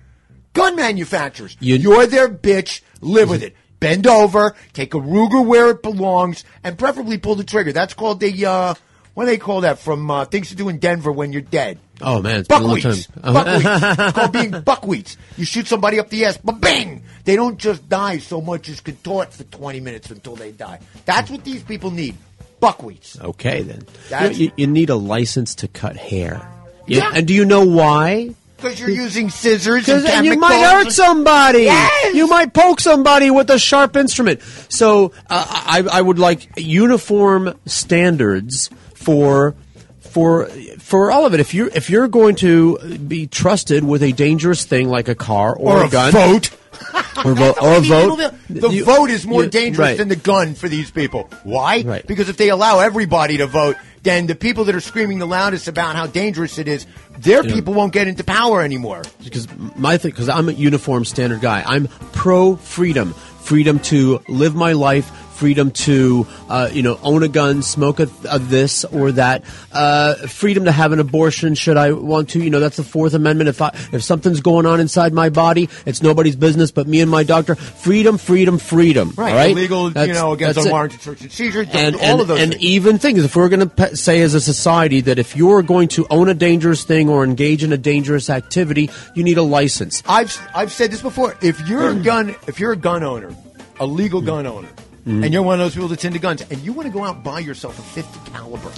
gun manufacturers. You- You're their bitch. Live with it. Bend over, take a Ruger where it belongs, and preferably pull the trigger. That's called the, uh, what do they call that from uh, things to do in Denver when you're dead? Oh man, it's been a long time. (laughs) Buckwheats. it's called being buckwheats. You shoot somebody up the ass, but bang! They don't just die so much as contort for 20 minutes until they die. That's what these people need. Buckwheats. Okay, then. You, you, you need a license to cut hair. You- Yeah. And do you know why? Because you're using scissors and Because you might hurt somebody. Yes! You might poke somebody with a sharp instrument. So uh, I, I would like uniform standards for for for all of it. If you're if you're going to be trusted with a dangerous thing like a car or, or a gun vote. (laughs) or, vo- or (laughs) a vote, The you- vote is more you- dangerous right. than the gun for these people. Why? Right. Because if they allow everybody to vote, then the people that are screaming the loudest about how dangerous it is, their Yeah. people won't get into power anymore. because my thing because I'm a uniform standard guy. I'm pro freedom, freedom to live my life, freedom to, uh, you know, own a gun, smoke a, a this or that, uh, freedom to have an abortion should I want to. You know, that's the Fourth Amendment. If I, if something's going on inside my body, it's nobody's business but me and my doctor. Freedom, freedom, freedom. Right. Right. Illegal, you know, against that's unwarranted search and seizure. and, all and, of those and things. even things. If we're going to say as a society that if you're going to own a dangerous thing or engage in a dangerous activity, you need a license. I've I've said this before. If you're a (clears throat) gun, if you're a gun owner, a legal gun owner, Mm-hmm. and you're one of those people that's into guns, and you want to go out and buy yourself a 50 caliber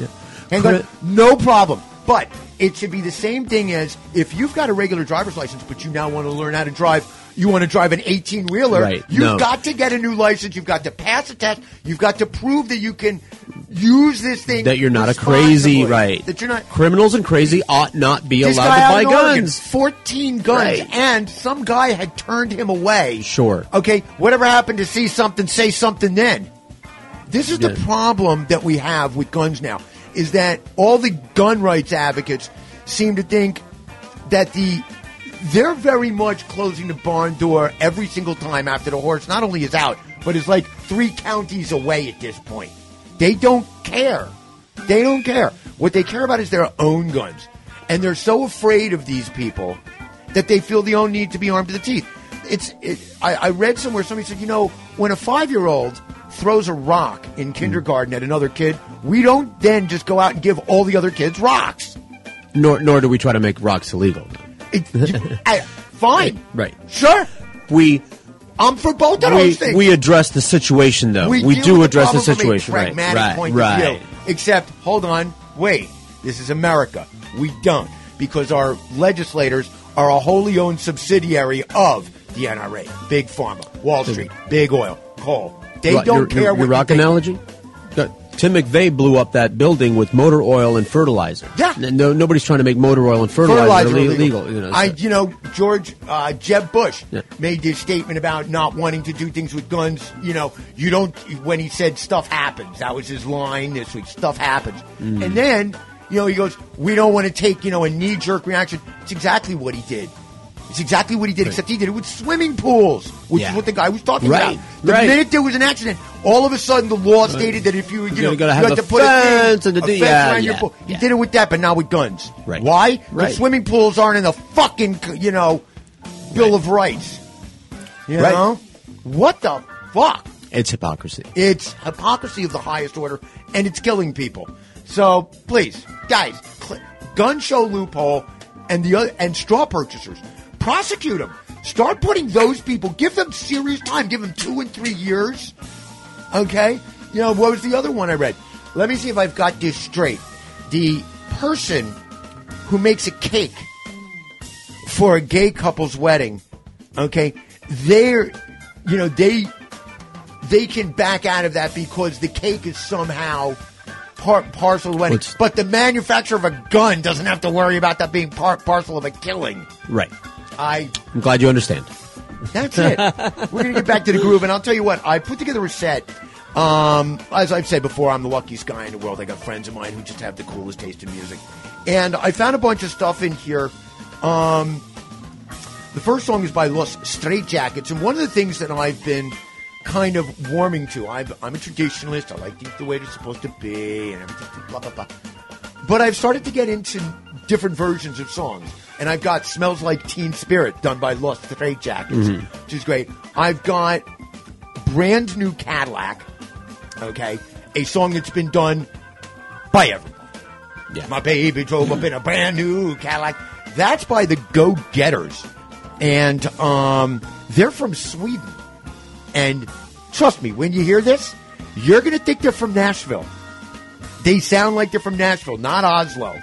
handgun, Cri- no problem. But it should be the same thing as if you've got a regular driver's license, but you now want to learn how to drive. You want to drive an 18 wheeler. Right, You've no. got to get a new license. You've got to pass a test. You've got to prove that you can use this thing. That you're not a crazy, right? That you're not Criminals and crazy ought not be allowed to buy in Oregon, guns. 14 guns, Right. and some guy had turned him away. Sure. Okay, whatever happened to see something, say something then? This is the problem that we have with guns now, is that all the gun rights advocates seem to think that the they're very much closing the barn door every single time after the horse not only is out, but is like three counties away at this point. They don't care. They don't care. What they care about is their own guns. And they're so afraid of these people that they feel the own need to be armed to the teeth. It's. It, I, I read somewhere somebody said, you know, when a five-year-old throws a rock in kindergarten at another kid, we don't then just go out and give all the other kids rocks. Nor, nor do we try to make rocks illegal. It, I- fine, (laughs) Right. sure. We I'm for both of we, those things. we address the situation though. We, deal do address the a situation. Right. Right. point right. view. Except, hold on, wait. This is America. We don't because our legislators are a wholly owned subsidiary of the NRA, Big Pharma, Wall Street, Big Oil, coal. They don't your, care your, what your you rock think. analogy. Got- Tim McVeigh blew up that building with motor oil and fertilizer. Yeah. No, nobody's trying to make motor oil and fertilizer, fertilizer illegal. illegal. you know, I, you know, George uh, Jeb Bush Yeah. made this statement about not wanting to do things with guns. You know, you don't. When he said stuff happens, that was his line this week. Stuff happens, Mm. and then you know he goes, "We don't want to take you know a knee jerk reaction." It's exactly what he did. It's exactly what he did, except he did it with swimming pools, which Yeah. is what the guy was talking Right, about. The right. minute there was an accident, all of a sudden the law stated that if you, you You know, you had to put a, fence thing, and the- a fence yeah, around your yeah, pool. He did it with that, but not with guns. Right. Why? The Right. swimming pools aren't in the fucking, you know, Bill of Rights. You Right. know? What the fuck? it's hypocrisy. It's hypocrisy of the highest order, and it's killing people. So please, guys, gun show loophole and the other, and straw purchasers, prosecute them. Start putting those people. Give them serious time. Give them two and three years. Okay. You know what was the other one I read? Let me see if I've got this straight. The person who makes a cake for a gay couple's wedding, okay, they're, you know, they they can back out of that because the cake is somehow part parcel of the wedding. What's- but the manufacturer of a gun doesn't have to worry about that being part parcel of a killing. Right. I I'm glad you understand. that's it. We're gonna get back to the groove, and I'll tell you what. I put together a set. Um, as I've said before, I'm the luckiest guy in the world. I got friends of mine who just have the coolest taste in music, and I found a bunch of stuff in here. Um, the first song is by Los Straitjackets, and one of the things that I've been kind of warming to. I've, I'm a traditionalist. I like things the way they're supposed to be, and everything. Blah blah blah. But I've started to get into different versions of songs. And I've got Smells Like Teen Spirit done by Los Straitjackets, which is great. I've got Brand New Cadillac, okay, a song that's been done by everyone. Yeah. My baby drove up in a brand new Cadillac. That's by the Go Getters. And um, they're from Sweden. And trust me, when you hear this, you're going to think they're from Nashville. They sound like they're from Nashville, not Oslo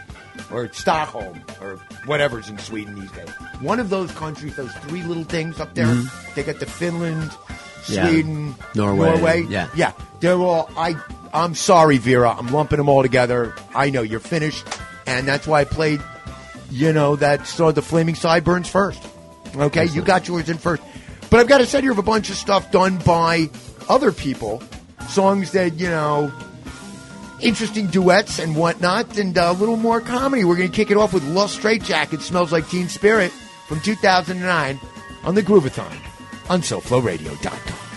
or Stockholm or whatever's in Sweden these days. One of those countries, those three little things up there, they got the Finland, Mm-hmm. Yeah. Sweden, Norway, Norway. yeah. yeah. They're all. I. I'm sorry, Vera. I'm lumping them all together. I know you're finished, and that's why I played. You know that saw the flaming sideburns first. Okay, you got yours in first, but I've got a set here of a bunch of stuff done by other people, songs that you know interesting duets and whatnot, and uh, a little more comedy. We're going to kick it off with Los Straitjacket, Smells Like Teen Spirit from 2009 on the Groovathon on SoFloRadio.com.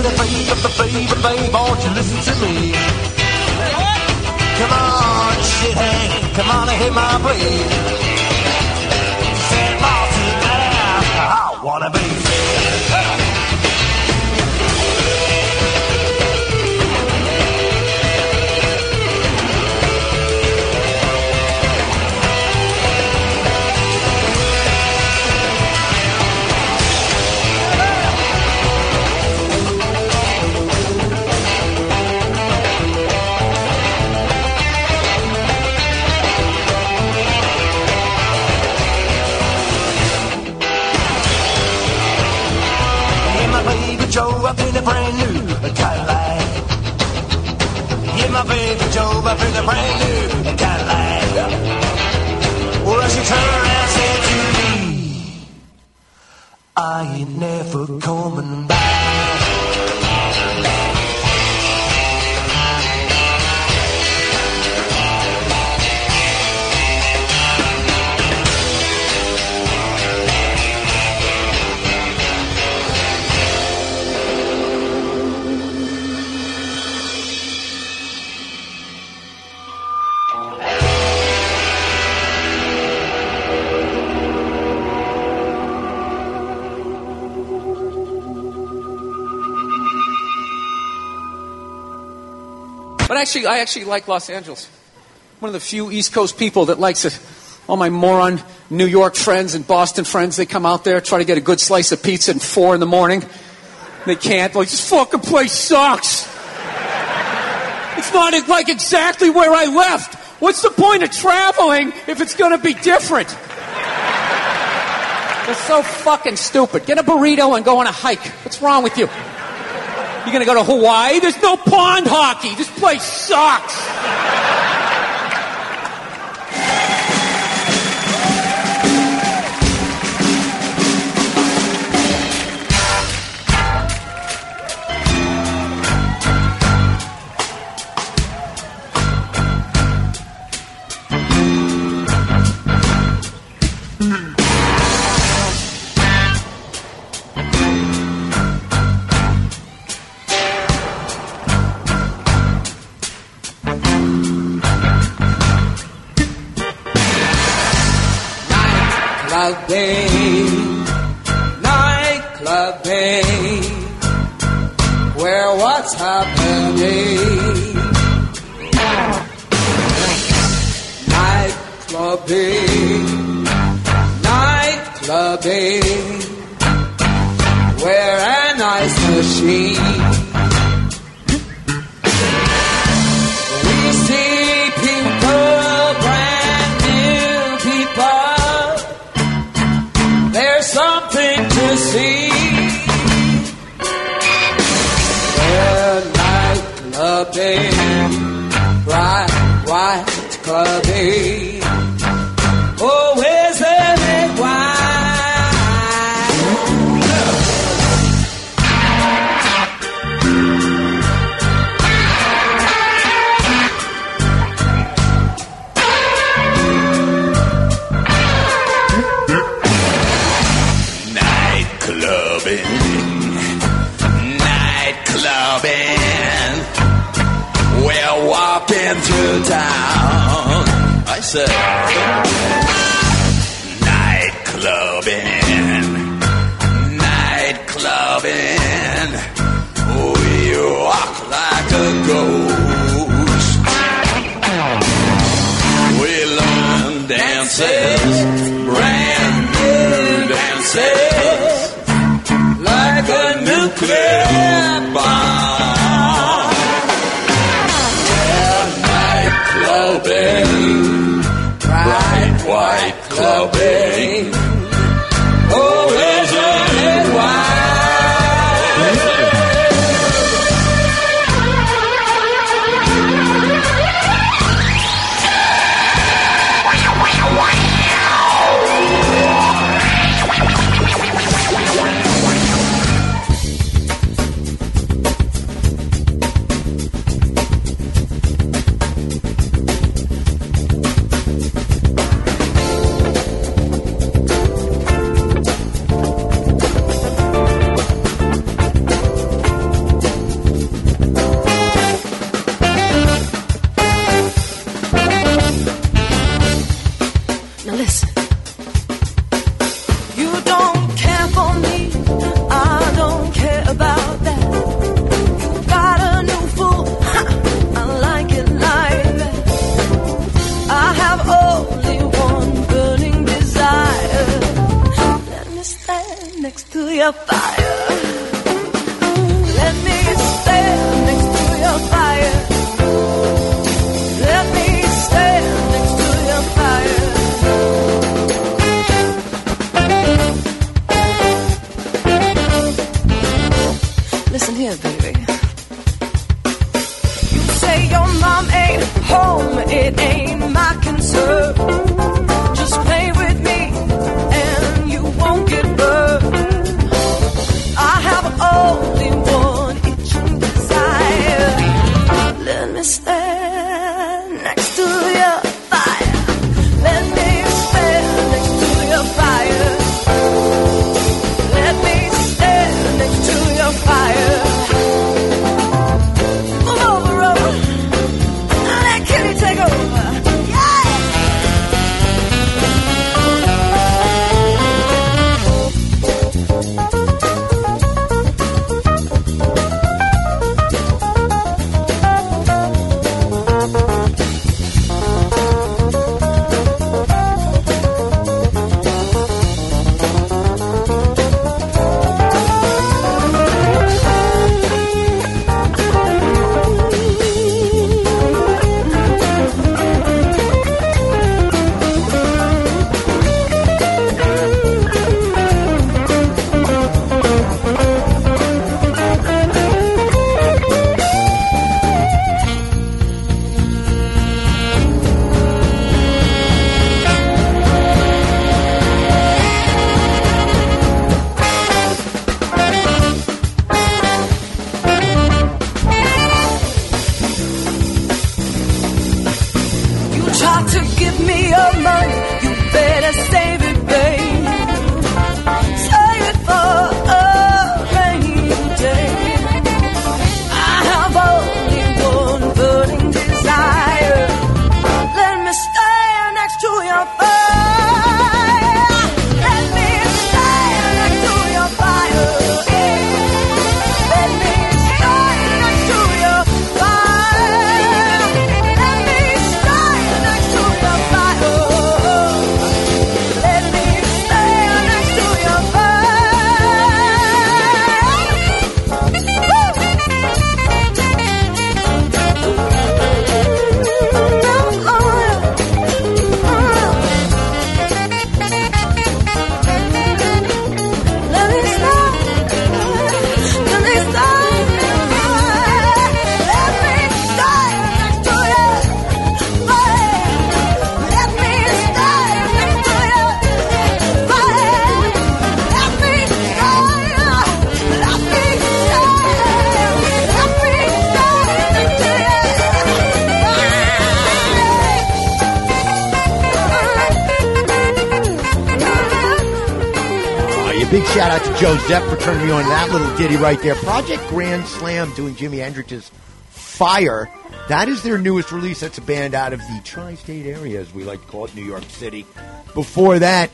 I said, baby, baby, baby, won't you listen to me? Come on, shithead, come on and hit my said, boss, you I wanna be baby drove up in a brand new Cadillac. Well, she turned around and said to me, I ain't never coming actually, I actually like Los Angeles. One of the few East Coast people that likes it. All my moron New York friends and Boston friends, they come out there, try to get a good slice of pizza at four in the morning. They can't. Like, this fucking place sucks. It's not like exactly where I left. What's the point of traveling if it's going to be different? They're so fucking stupid. Get a burrito and go on a hike. What's wrong with you? You're going to go to Hawaii? There's no pond hockey. This place sucks. be. We're a nice machine. said, Night clubbing, night clubbing. Oh, walk like a ghost. We learn dances, brand new dances, like a nuclear bomb. ao bem. Shout out to Joe Zepp for turning me on to that little ditty right there. Project Grand Slam doing Jimi Hendrix's Fire. That is their newest release. That's a band out of the tri state area, as we like to call it, New York City. Before that,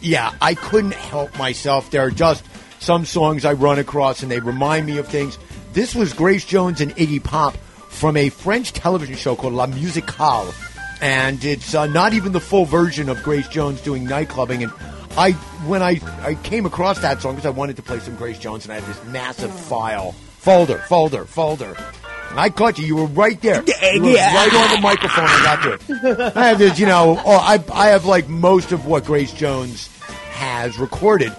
yeah, I couldn't help myself. There are just some songs I run across and they remind me of things. This was Grace Jones and Iggy Pop from a French television show called La Musicale. And it's uh, not even the full version of Grace Jones doing nightclubbing. And I, when I, I came across that song because I wanted to play some Grace Jones, and I had this massive file, folder, folder, folder. And I caught you. You were right there. You were right on the microphone. I got to it. I have this, you know, oh, I, I have like most of what Grace Jones has recorded,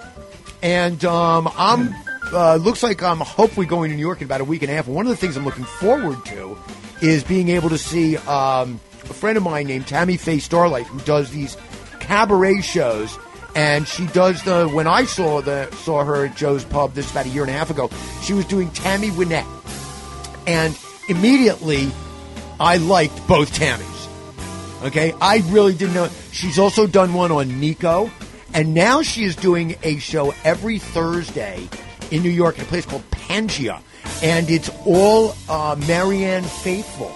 and um, I'm uh, looks like I'm hopefully going to New York in about a week and a half. One of the things I'm looking forward to is being able to see um, a friend of mine named Tammy Faye Starlight who does these cabaret shows. And she does the when I saw the saw her at Joe's Pub this about a year and a half ago, she was doing Tammy Wynette. And immediately I liked both Tammys. Okay, I really didn't know. She's also done one on Nico, and now she is doing a show every Thursday in New York at a place called Pangea, and it's all uh, Marianne Faithfull,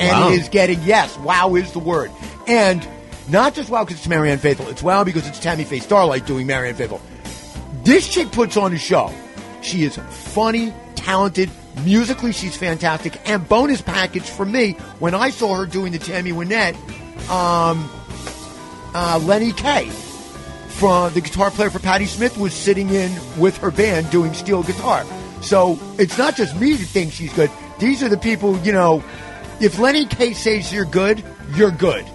and Wow. it is getting yes, wow is the word, and not just wow because it's Marianne Faithfull, it's wow because it's Tammy Faye Starlight doing Marianne Faithfull. This chick puts on a show. She is funny, talented, musically she's fantastic, and bonus package for me when I saw her doing the Tammy Wynette, um, uh, Lenny Kaye from the guitar player for Patti Smith was sitting in with her band doing steel guitar. So it's not just me that thinks she's good. These are the people, you know, if Lenny Kaye says you're good, you're good.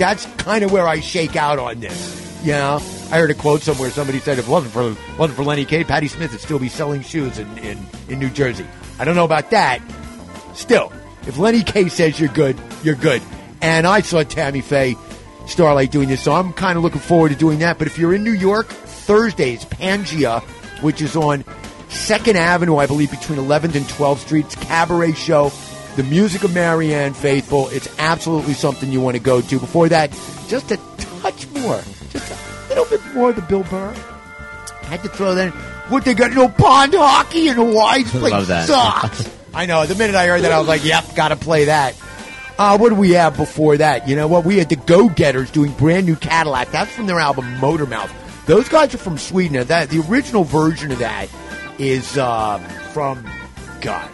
That's kind of where I shake out on this. You know, I heard a quote somewhere. Somebody said, "If it wasn't for wasn't for Lenny Kaye, Patti Smith would still be selling shoes in, in, in New Jersey." I don't know about that. Still, if Lenny Kaye says you're good, you're good. And I saw Tammy Faye Starlight doing this, so I'm kind of looking forward to doing that. But if you're in New York, Thursdays, Pangea, which is on Second Avenue, I believe, between 11th and 12th Streets, cabaret show. The music of Marianne Faithfull. It's absolutely something you want to go to. Before that, just a touch more, just a little bit more of the Bill Burr. I had to throw that in. What, they got no pond hockey in Hawaii? This (laughs) place Love that. sucks. I know. The minute I heard that, I was like, yep, got to play that. Uh, what do we have before that? You know what? We had the Go Getters doing brand new Cadillac. That's from their album Motor Mouth. Those guys are from Sweden. That the original version of that is uh, from God,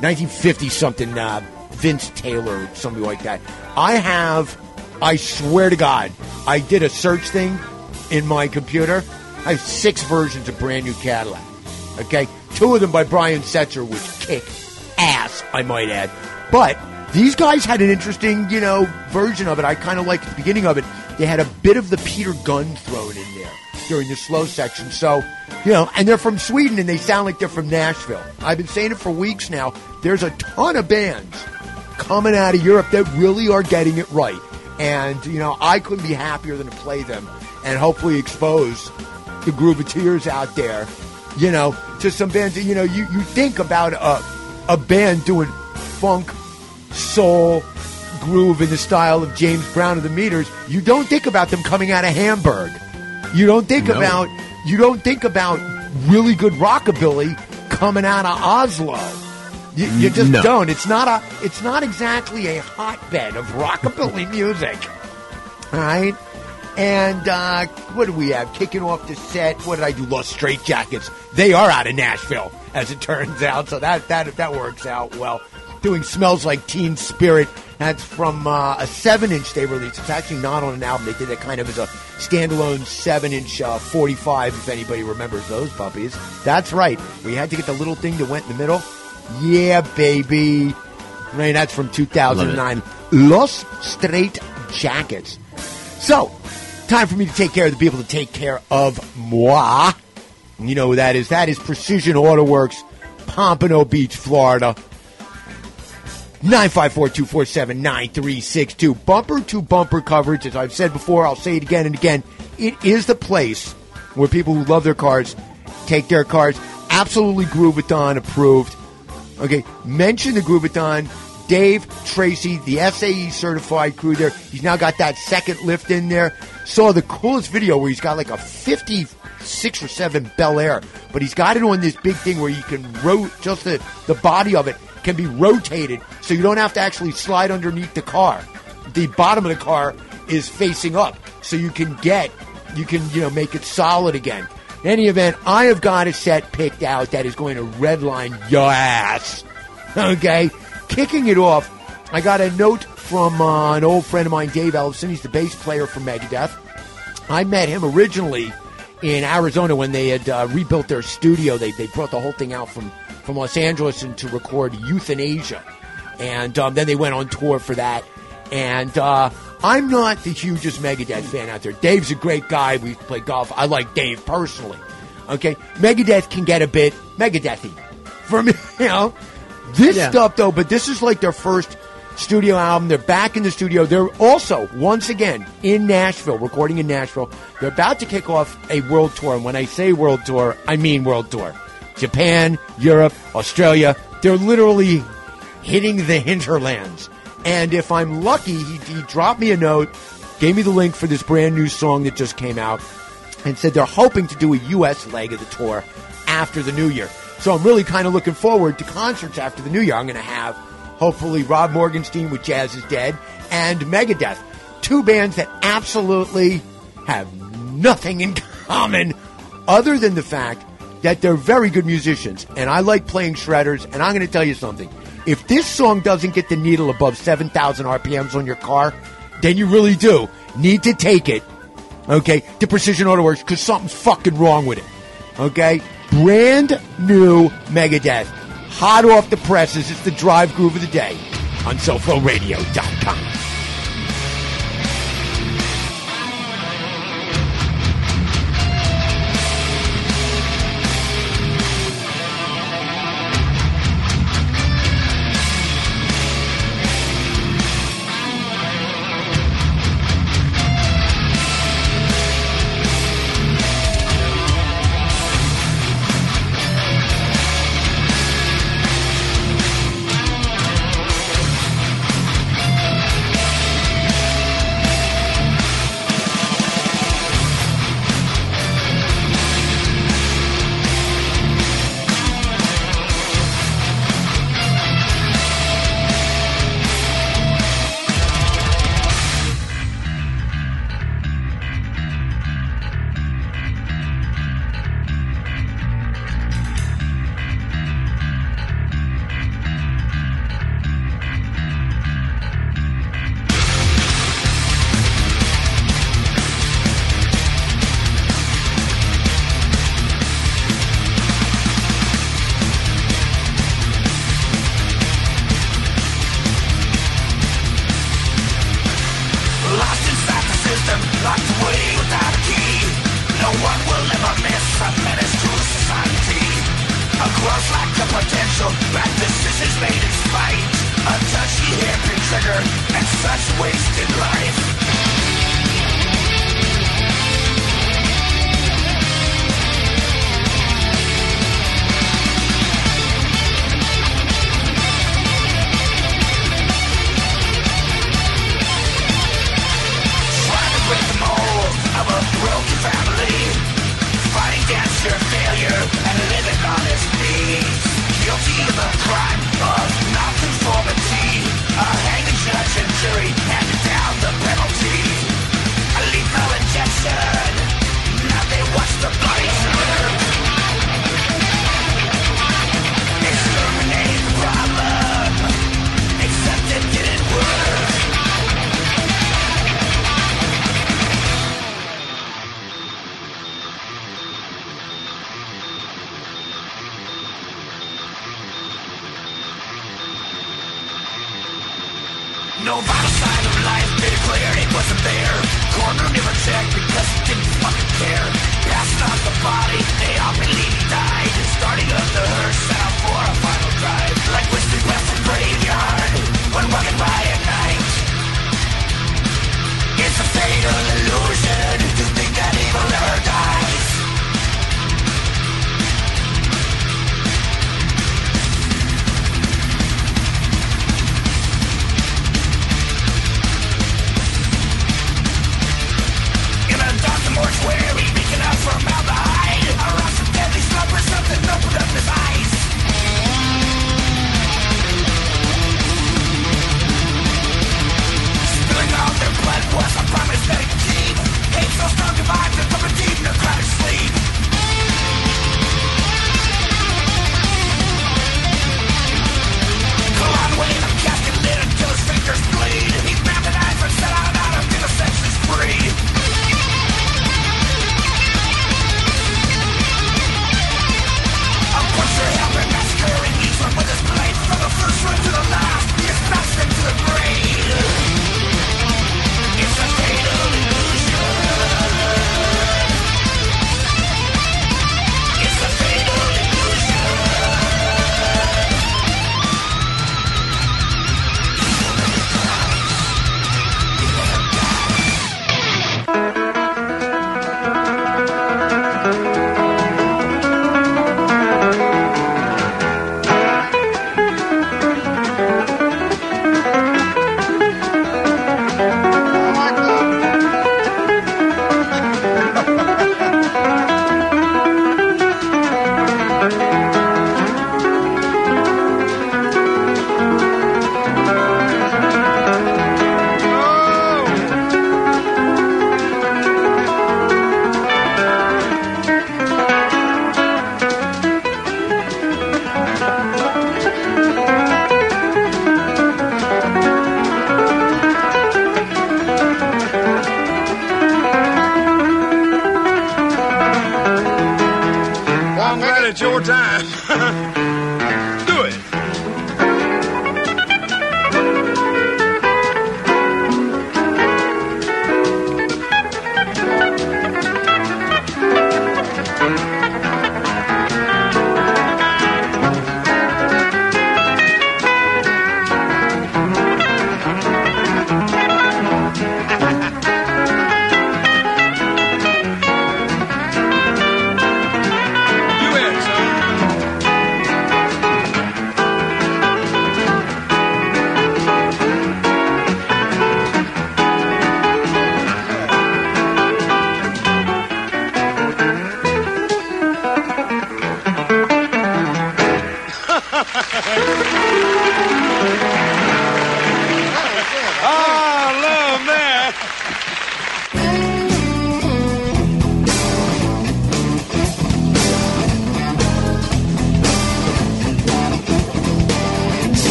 1950 something. Uh, Vince Taylor, or something like that. I have. I swear to God, I did a search thing in my computer. I have six versions of brand new Cadillac. Okay, two of them by Brian Setzer, which kick ass, I might add. But these guys had an interesting, you know, version of it. I kind of liked the beginning of it. They had a bit of the Peter Gunn thrown in during the slow section. So, you know, and they're from Sweden and they sound like they're from Nashville. I've been saying it for weeks now. There's a ton of bands coming out of Europe that really are getting it right. And, you know, I couldn't be happier than to play them and hopefully expose the Grooveteers out there, you know, to some bands that, you know, you, you think about a, a band doing funk, soul, groove in the style of James Brown of the Meters, you don't think about them coming out of Hamburg. You don't think No. about you don't think about really good rockabilly coming out of Oslo. You, you just No. don't. It's not a. It's not exactly a hotbed of rockabilly (laughs) music. All right. And uh, what do we have kicking off the set? What did I do? Los Straitjackets. They are out of Nashville, as it turns out. So that that that works out well. Doing smells like Teen Spirit. That's from uh, a seven-inch they released. It's actually not on an album. They did it kind of as a standalone seven-inch uh, 45. If anybody remembers those puppies, that's right. We had to get the little thing that went in the middle. Yeah, baby. Right, that's from 2009. Los Straight Jackets. So, time for me to take care of the people to take care of moi. You know who that is. That is Precision Auto Works, Pompano Beach, Florida. 954-247-9362. Bumper to bumper coverage. As I've said before, I'll say it again and again. It is the place where people who love their cars take their cars. Absolutely Groovathon approved. Okay, mention the Groovathon. Dave Tracy, the SAE certified crew there. He's now got that second lift in there. Saw the coolest video where he's got like a 56 or seven Bel Air, but he's got it on this big thing where you can rotate just the the body of it can be rotated, so you don't have to actually slide underneath the car. The bottom of the car is facing up, so you can get you can you know make it solid again. In any event, I have got a set picked out that is going to redline your ass. (laughs) Okay, kicking it off, I got a note from uh, an old friend of mine, Dave Ellefson. He's the bass player for Megadeth. I met him originally in Arizona when they had uh, rebuilt their studio. They, they brought the whole thing out from, from Los Angeles and to record Youthanasia. And um, then they went on tour for that. And uh, I'm not the hugest Megadeth fan out there. Dave's a great guy. We play golf. I like Dave personally. Okay? Megadeth can get a bit Megadethy. For me, (laughs) you know. This Yeah. stuff, though, but this is like their first studio album. They're back in the studio. They're also, once again, in Nashville, recording in Nashville. They're about to kick off a world tour. And when I say world tour, I mean world tour. Japan, Europe, Australia. They're literally hitting the hinterlands. And if I'm lucky, he, he dropped me a note, gave me the link for this brand new song that just came out, and said they're hoping to do a U.S. leg of the tour after the new year. So I'm really kind of looking forward to concerts after the new year. I'm going to have, hopefully, Rod Morgenstein with Jazz is Dead and Megadeth. Two bands that absolutely have nothing in common other than the fact that they're very good musicians. And I like playing shredders. And I'm going to tell you something. If this song doesn't get the needle above 7,000 RPMs on your car, then you really do need to take it okay, to Precision Auto Works because something's fucking wrong with it. Okay? Brand new Megadeth. Hot off the presses. It's the drive groove of the day on SoFloRadio.com. locked away without a key. No one will ever miss a menace to society. A growth lack of potential, bad decisions made in spite. A touchy hairpin trigger, and such wasted life. Broken family. Fighting against your failure and living on its knees. Guilty of the crime of nonconformity. A hanging judge and jury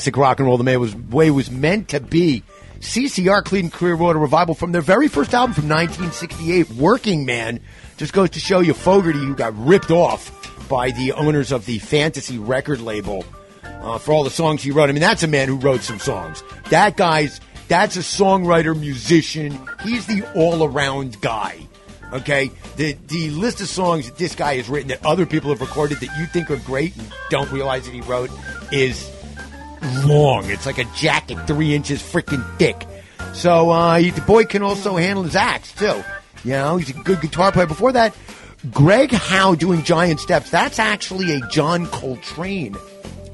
classic rock and roll. The man was way it was meant to be. CCR Cleveland Clearwater Revival from their very first album from 1968, Working Man. Just goes to show you Fogerty, who got ripped off by the owners of the Fantasy record label uh, for all the songs he wrote. I mean, that's a man who wrote some songs. That guy's that's a songwriter, musician. He's the all around guy. Okay, the the list of songs that this guy has written that other people have recorded that you think are great and don't realize that he wrote is long. It's like a jacket, three inches freaking thick. So uh, he, the boy can also handle his axe too. You know, he's a good guitar player. Before that, Greg Howe doing Giant Steps. That's actually a John Coltrane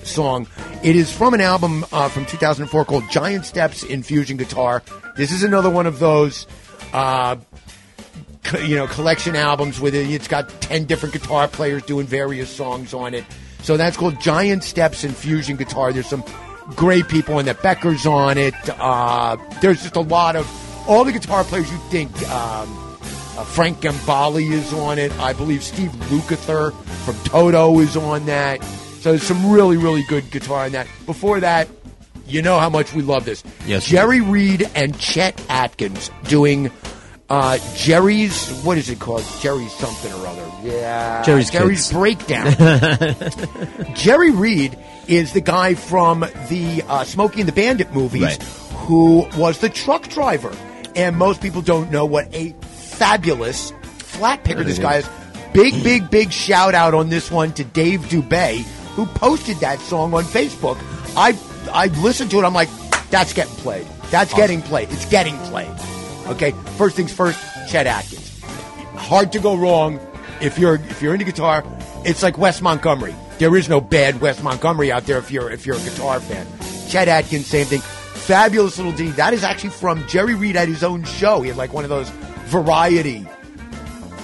song. It is from an album uh, from 2004 called Giant Steps in Fusion Guitar. This is another one of those. Uh, you know, collection albums with it. It's got 10 different guitar players doing various songs on it. So that's called Giant Steps in Fusion Guitar. There's some great people in that Becker's on it. Uh, there's just a lot of all the guitar players you think. Um, uh, Frank Gambale is on it. I believe Steve Lukather from Toto is on that. So there's some really, really good guitar on that. Before that, you know how much we love this. Yes, Jerry Reed and Chet Atkins doing uh, Jerry's what is it called? Jerry's something or other. Yeah, Jerry's Jerry's Kids. breakdown. (laughs) Jerry Reed is the guy from the uh, Smokey and the Bandit movies Right. who was the truck driver. And most people don't know what a fabulous flat picker this guy is. Big, big, big shout out on this one to Dave Dubay, who posted that song on Facebook. I I listened to it. I'm like, that's getting played. That's getting played. It's getting played. Okay. First things first. Chet Atkins. Hard to go wrong if you're if you're into guitar. It's like Wes Montgomery. There is no bad Wes Montgomery out there if you're if you're a guitar fan. Chet Atkins, same thing. Fabulous little D. That is actually from Jerry Reed at his own show. He had like one of those variety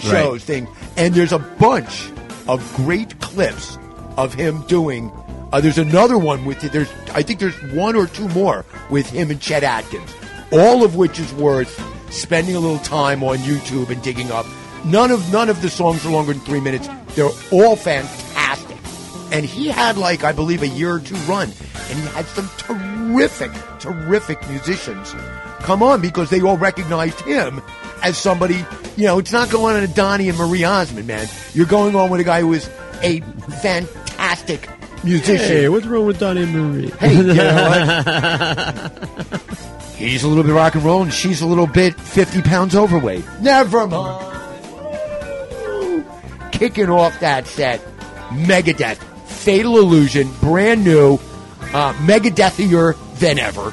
shows thing, and there's a bunch of great clips of him doing. Uh, there's another one with there's I think there's one or two more with him and Chet Atkins, all of which is worth spending a little time on YouTube and digging up. None of none of the songs are longer than three minutes. They're all fantastic, and he had like I believe a year or two run, and he had some terrific, terrific musicians come on because they all recognized him as somebody. You know, it's not going on a Donnie and Marie Osmond, man. You're going on with a guy who is a fantastic musician. Hey, what's wrong with Donnie and Marie? Hey, you know (laughs) He's a little bit rock and roll, and she's a little bit 50 pounds overweight. Never mind. Kicking off that set, Megadeth, Fatal Illusion, brand new, uh, Megadethier than ever.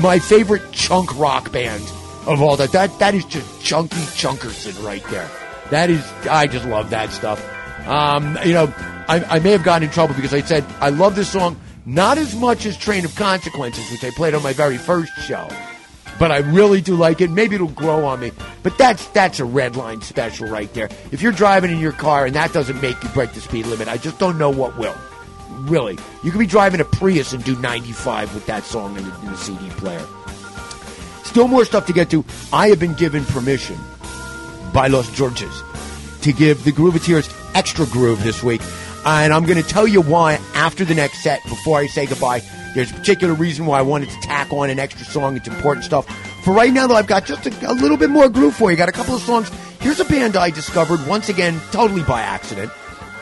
My favorite chunk rock band of all that. That that is just chunky chunkerson right there. That is, I just love that stuff. Um, you know, I, I may have gotten in trouble because I said I love this song not as much as Train of Consequences, which I played on my very first show, but I really do like it. Maybe it'll grow on me, but that's that's a red line special right there. If you're driving in your car and that doesn't make you break the speed limit, I just don't know what will. Really, you could be driving a Prius and do 95 with that song in the, in the CD player. Still more stuff to get to. I have been given permission by Los Georges to give the Grooveteers extra groove this week. And I'm going to tell you why after the next set before I say goodbye. There's a particular reason why I wanted to tack on an extra song. It's important stuff. For right now, though, I've got just a, a little bit more groove for you. Got a couple of songs. Here's a band I discovered once again, totally by accident.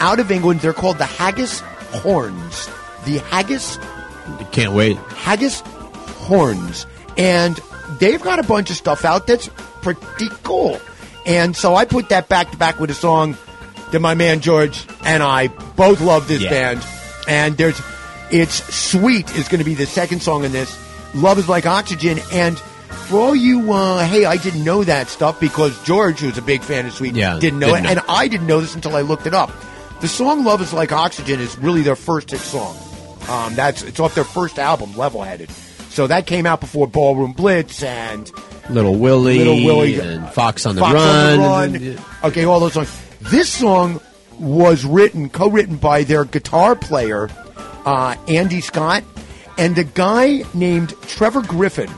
Out of England, they're called the Haggis Horns. The Haggis Can't wait. Haggis Horns. And they've got a bunch of stuff out that's pretty cool. And so I put that back to back with a song that my man George and I both love this Yeah. band. And there's it's Sweet is going to be the second song in this. Love is like oxygen. And for all you, uh, hey, I didn't know that stuff because George, who's a big fan of Sweet, Yeah, didn't know didn't it. know. And I didn't know this until I looked it up. The song "Love Is Like Oxygen" is really their first hit song. Um, that's it's off their first album, Level Headed. So that came out before Ballroom Blitz and Little Willie, Little Willie and Fox on the Fox Run. on the Run. Okay, all those songs. This song was written, co-written by their guitar player, uh, Andy Scott, and a guy named Trevor Griffin,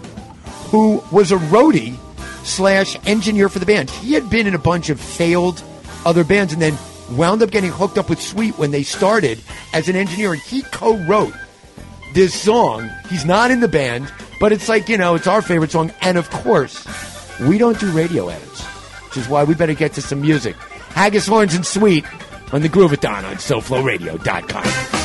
who was a roadie slash engineer for the band. He had been in a bunch of failed other bands and then wound up getting hooked up with Sweet when they started as an engineer, and he co-wrote this song. He's not in the band, but it's like, you know, it's our favorite song. And of course, we don't do radio edits, which is why we better get to some music. Haggis Horns and Sweet on the Groovathon on SoFloRadio.com.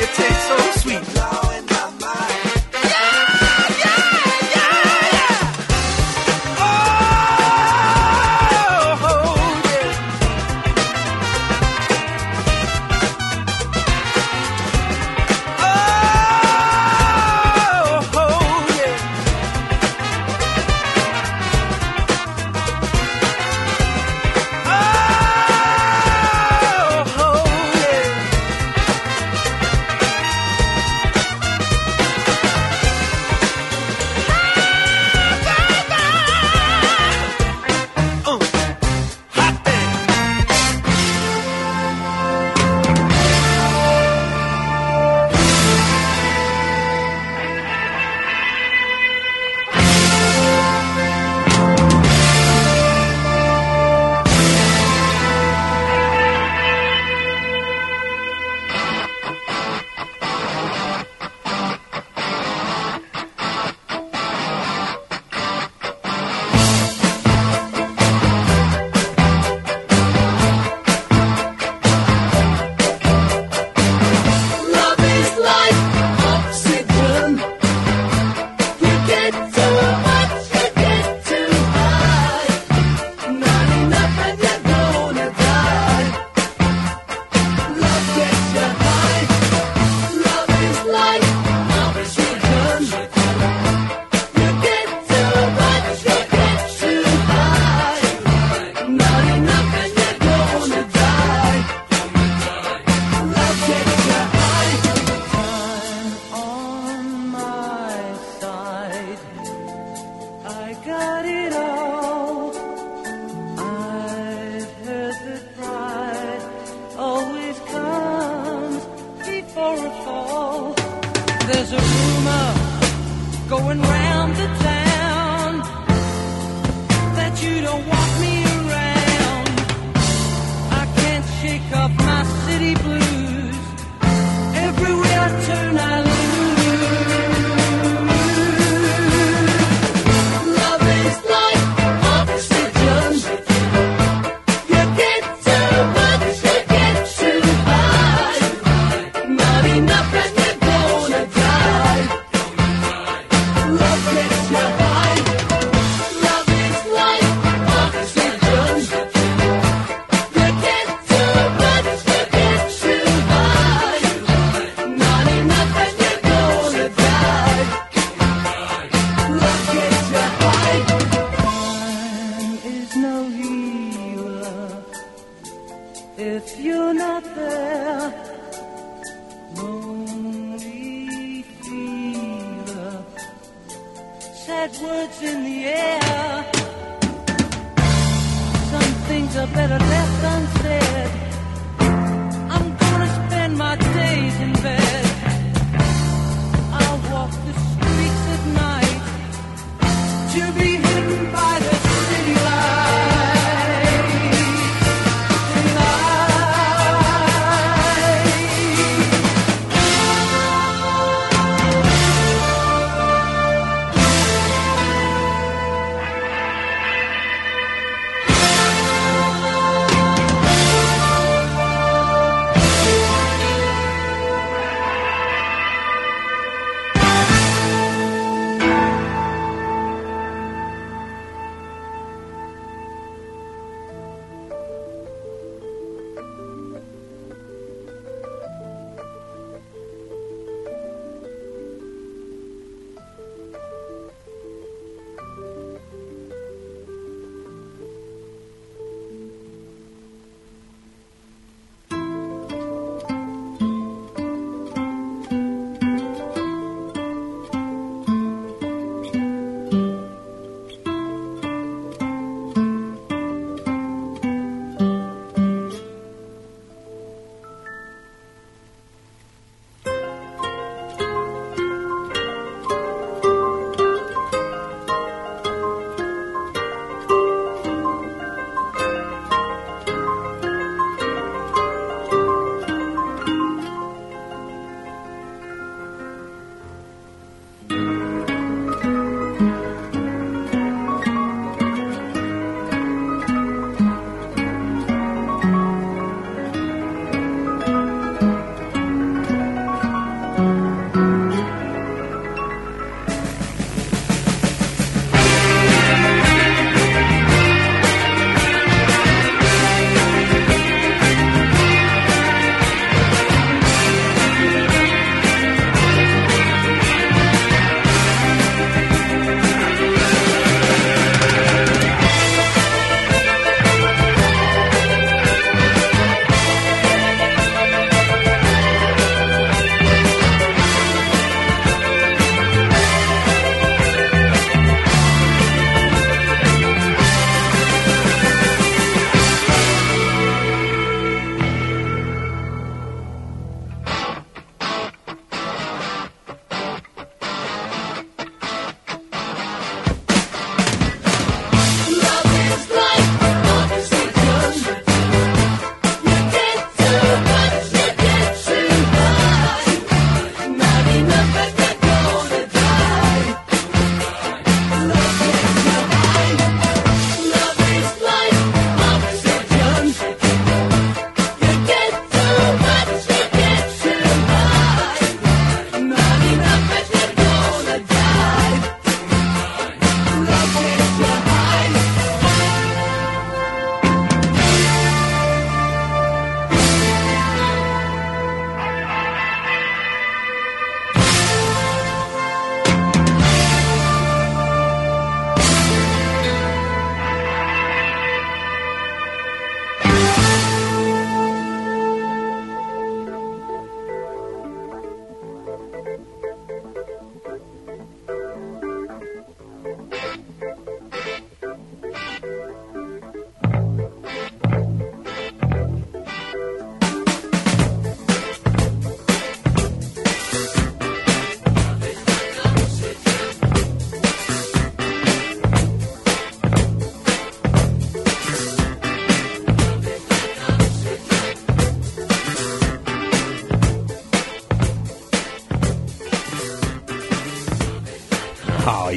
you taste so sweet.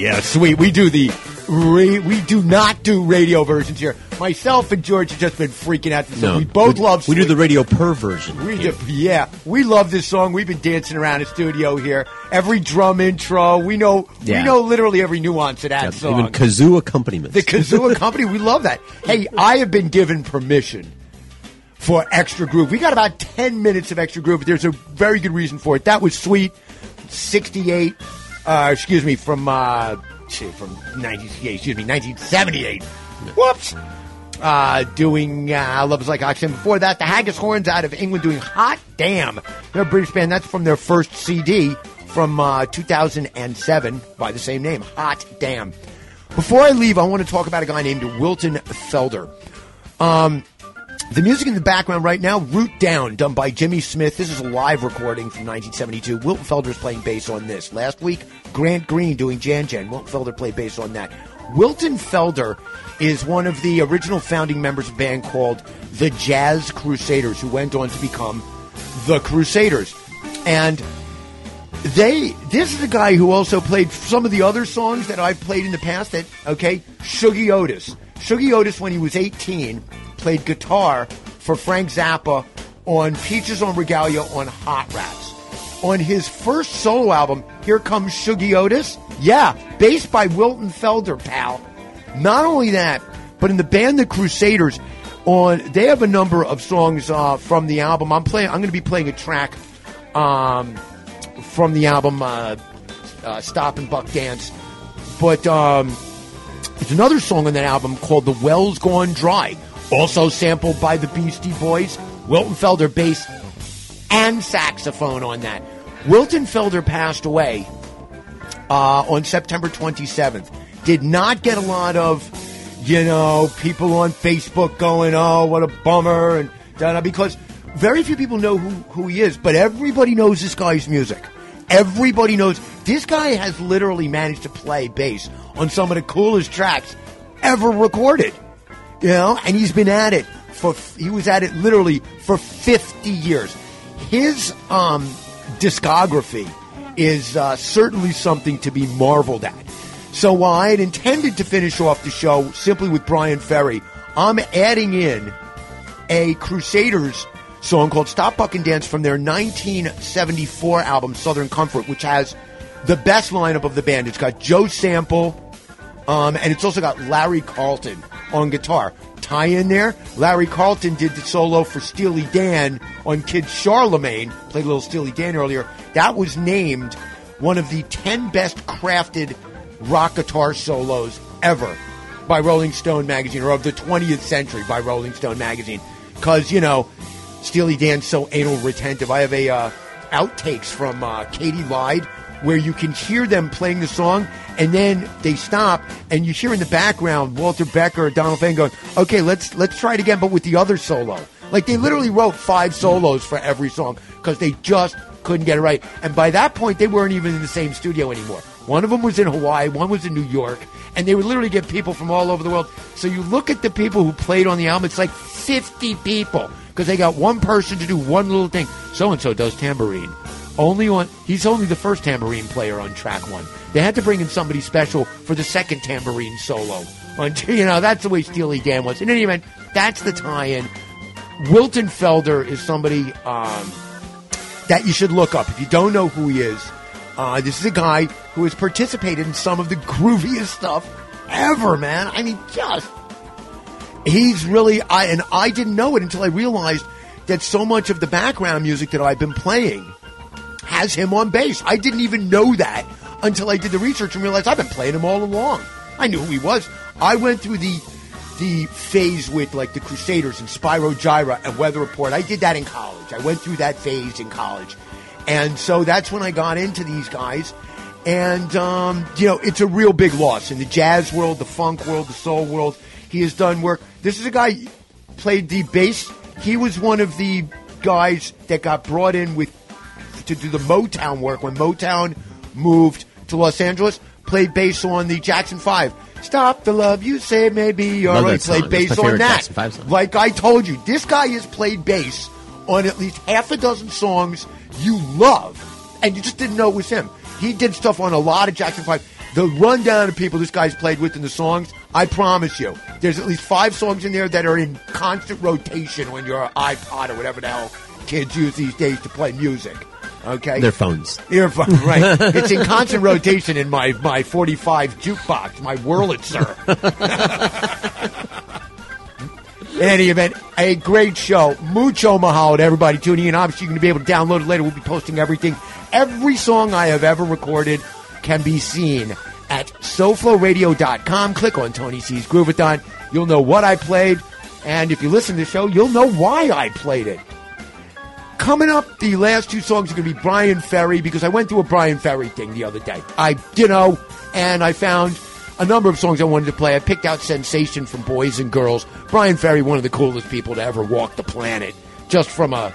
Yeah, sweet. We do the ra- we do not do radio versions here. Myself and George have just been freaking out. This song. we both love. We do the radio per version. We do, yeah, we love this song. We've been dancing around the studio here. Every drum intro, we know. Yeah. We know literally every nuance of that Yeah, song. even kazoo accompaniments. the Kazoo (laughs) Company, we love that. Hey, I have been given permission for extra groove. We got about ten minutes of extra groove. But there's a very good reason for it. That was sweet. Sixty-eight. Uh, excuse me, from uh, from nineteen. Excuse me, nineteen seventy-eight. Whoops. Uh, doing uh, Love is Like Oxygen. Before that, the Haggis Horns out of England doing Hot Damn. They're a British band. That's from their first CD from uh, 2007 by the same name, Hot Damn. Before I leave, I want to talk about a guy named Wilton Felder. Um, the music in the background right now, Root Down, done by Jimmy Smith. This is a live recording from 1972. Wilton Felder's playing bass on this. Last week, Grant Green doing Jan Jan. Wilton Felder played bass on that. Wilton Felder is one of the original founding members of a band called the Jazz Crusaders, who went on to become the Crusaders. And they this is a guy who also played some of the other songs that I've played in the past that okay Shuggie Otis Shuggie Otis when he was 18 played guitar for Frank Zappa on Peaches en Regalia on Hot Rats. On his first solo album Here Comes Shuggie Otis yeah bass by Wilton Felder pal. Not only that but in the band the Crusaders on they have a number of songs uh, from the album. I'm playing I'm going to be playing a track um, from the album uh, uh, Stomp and Buck Dance. But um, it's another song on that album called The Well's Gone Dry, also sampled by the Beastie Boys. Wilton Felder bass and saxophone on that. Wilton Felder passed away uh, on September 27th. Did not get a lot of, you know, people on Facebook going, oh, what a bummer, and da because very few people know who, who he is, but everybody knows this guy's music. Everybody knows this guy has literally managed to play bass on some of the coolest tracks ever recorded. You know, and he's been at it for he was at it literally for 50 years. His um, discography is uh, certainly something to be marveled at. So while I had intended to finish off the show simply with Bryan Ferry, I'm adding in a Crusaders song called Stomp Buck and Dance from their 1974 album Southern Comfort, which has the best lineup of the band. It's got Joe Sample, um, and it's also got Larry Carlton on guitar. Tie in there, Larry Carlton did the solo for Steely Dan on Kid Charlemagne, played a little Steely Dan earlier. That was named one of the 10 best crafted rock guitar solos ever by Rolling Stone magazine, or of the 20th century by Rolling Stone magazine. Because, you know, Steely Dan's so anal retentive. I have a uh, outtakes from uh, Katy Lied where you can hear them playing the song and then they stop and you hear in the background Walter Becker or Donald Fagen going, "Okay, let's let's try it again, but with the other solo." Like they literally wrote five solos for every song because they just couldn't get it right. And by that point, they weren't even in the same studio anymore. One of them was in Hawaii, one was in New York, and they would literally get people from all over the world. So you look at the people who played on the album; it's like fifty people because they got one person to do one little thing. So and so does tambourine. Only on he's only the first tambourine player on track one. They had to bring in somebody special for the second tambourine solo. On (laughs) you know that's the way Steely Dan was. In any event, that's the tie-in. Wilton Felder is somebody um, that you should look up if you don't know who he is. Uh, this is a guy who has participated in some of the grooviest stuff ever, man. I mean, just he's really I and I didn't know it until I realized that so much of the background music that I've been playing has him on bass. I didn't even know that until I did the research and realized I've been playing him all along. I knew who he was. I went through the the phase with like the Crusaders and Spyro Gyra and Weather Report. I did that in college. I went through that phase in college. And so that's when I got into these guys. And, um, you know, it's a real big loss in the jazz world, the funk world, the soul world. He has done work. This is a guy played the bass. He was one of the guys that got brought in with to do the Motown work when Motown moved to Los Angeles. Played bass on the Jackson Five. Stop the love you say maybe all Love right. that song. Played bass on that. Jackson Five song. Like I told you, this guy has played bass on at least half a dozen songs you love, and you just didn't know it was him. He did stuff on a lot of Jackson Five. the rundown of people this guy's played with in the songs, I promise you, there's at least five songs in there that are in constant rotation on your iPod or whatever the hell kids use these days to play music. Okay, Their phones. earphones, (laughs) right? it's in constant rotation in my my 45 jukebox, my Wurlitzer. In (laughs) any event, a great show. Mucho mahalo to everybody tuning in. Obviously, you're going to be able to download it later. We'll be posting everything. Every song I have ever recorded can be seen at SoFloRadio.com. Click on Tony C's Groovathon. You'll know what I played. And if you listen to the show, you'll know why I played it. Coming up, the last two songs are going to be Bryan Ferry because I went through a Bryan Ferry thing the other day. I, you know, and I found a number of songs I wanted to play. I picked out Sensation from Boys and Girls. Bryan Ferry, one of the coolest people to ever walk the planet, just from a.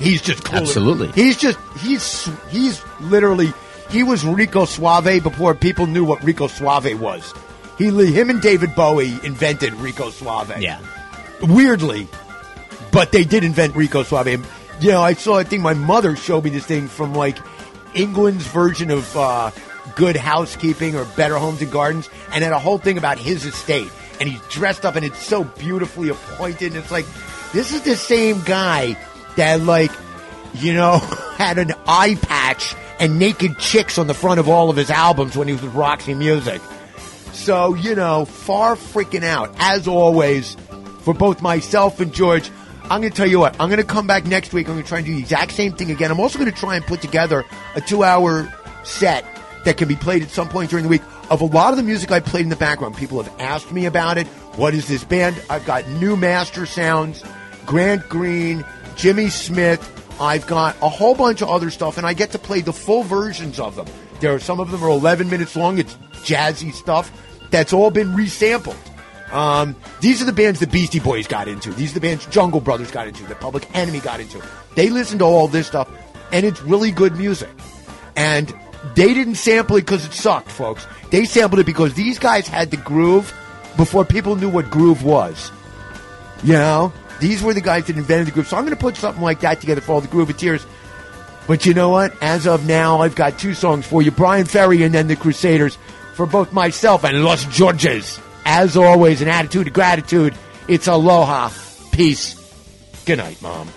He's just cool. Absolutely. He's just he's he's literally he was Rico Suave before people knew what Rico Suave was. He him and David Bowie invented Rico Suave. Yeah. Weirdly, but they did invent Rico Suave. Know, I saw. I think my mother showed me this thing from like England's version of uh, Good Housekeeping or Better Homes and Gardens, and had a whole thing about his estate. And he's dressed up, and it's so beautifully appointed. And it's like this is the same guy that like you know (laughs) had an eye patch and naked chicks on the front of all of his albums when he was with Roxy Music. So, you know, far freaking out. As always, for both myself and George, I'm going to tell you what, I'm going to come back next week. I'm going to try and do the exact same thing again. I'm also going to try and put together a two hour set that can be played at some point during the week of a lot of the music I played in the background. People have asked me about it. What is this band? I've got New Mastersounds, Grant Green, Jimmy Smith. I've got a whole bunch of other stuff, and I get to play the full versions of them. There are some of them are 11 minutes long. It's jazzy stuff that's all been resampled. Um, these are the bands the Beastie Boys got into. These are the bands Jungle Brothers got into. The Public Enemy got into. They listened to all this stuff, and it's really good music. And they didn't sample it because it sucked, folks. They sampled it because these guys had the groove before people knew what groove was. You know, these were the guys that invented the groove. So I'm going to put something like that together for all the Grooveteers. But you know what? As of now, I've got two songs for you Bryan Ferry and then the Crusaders for both myself and Los Georges. As always, an attitude of gratitude. It's aloha. Peace. Good night, Mom.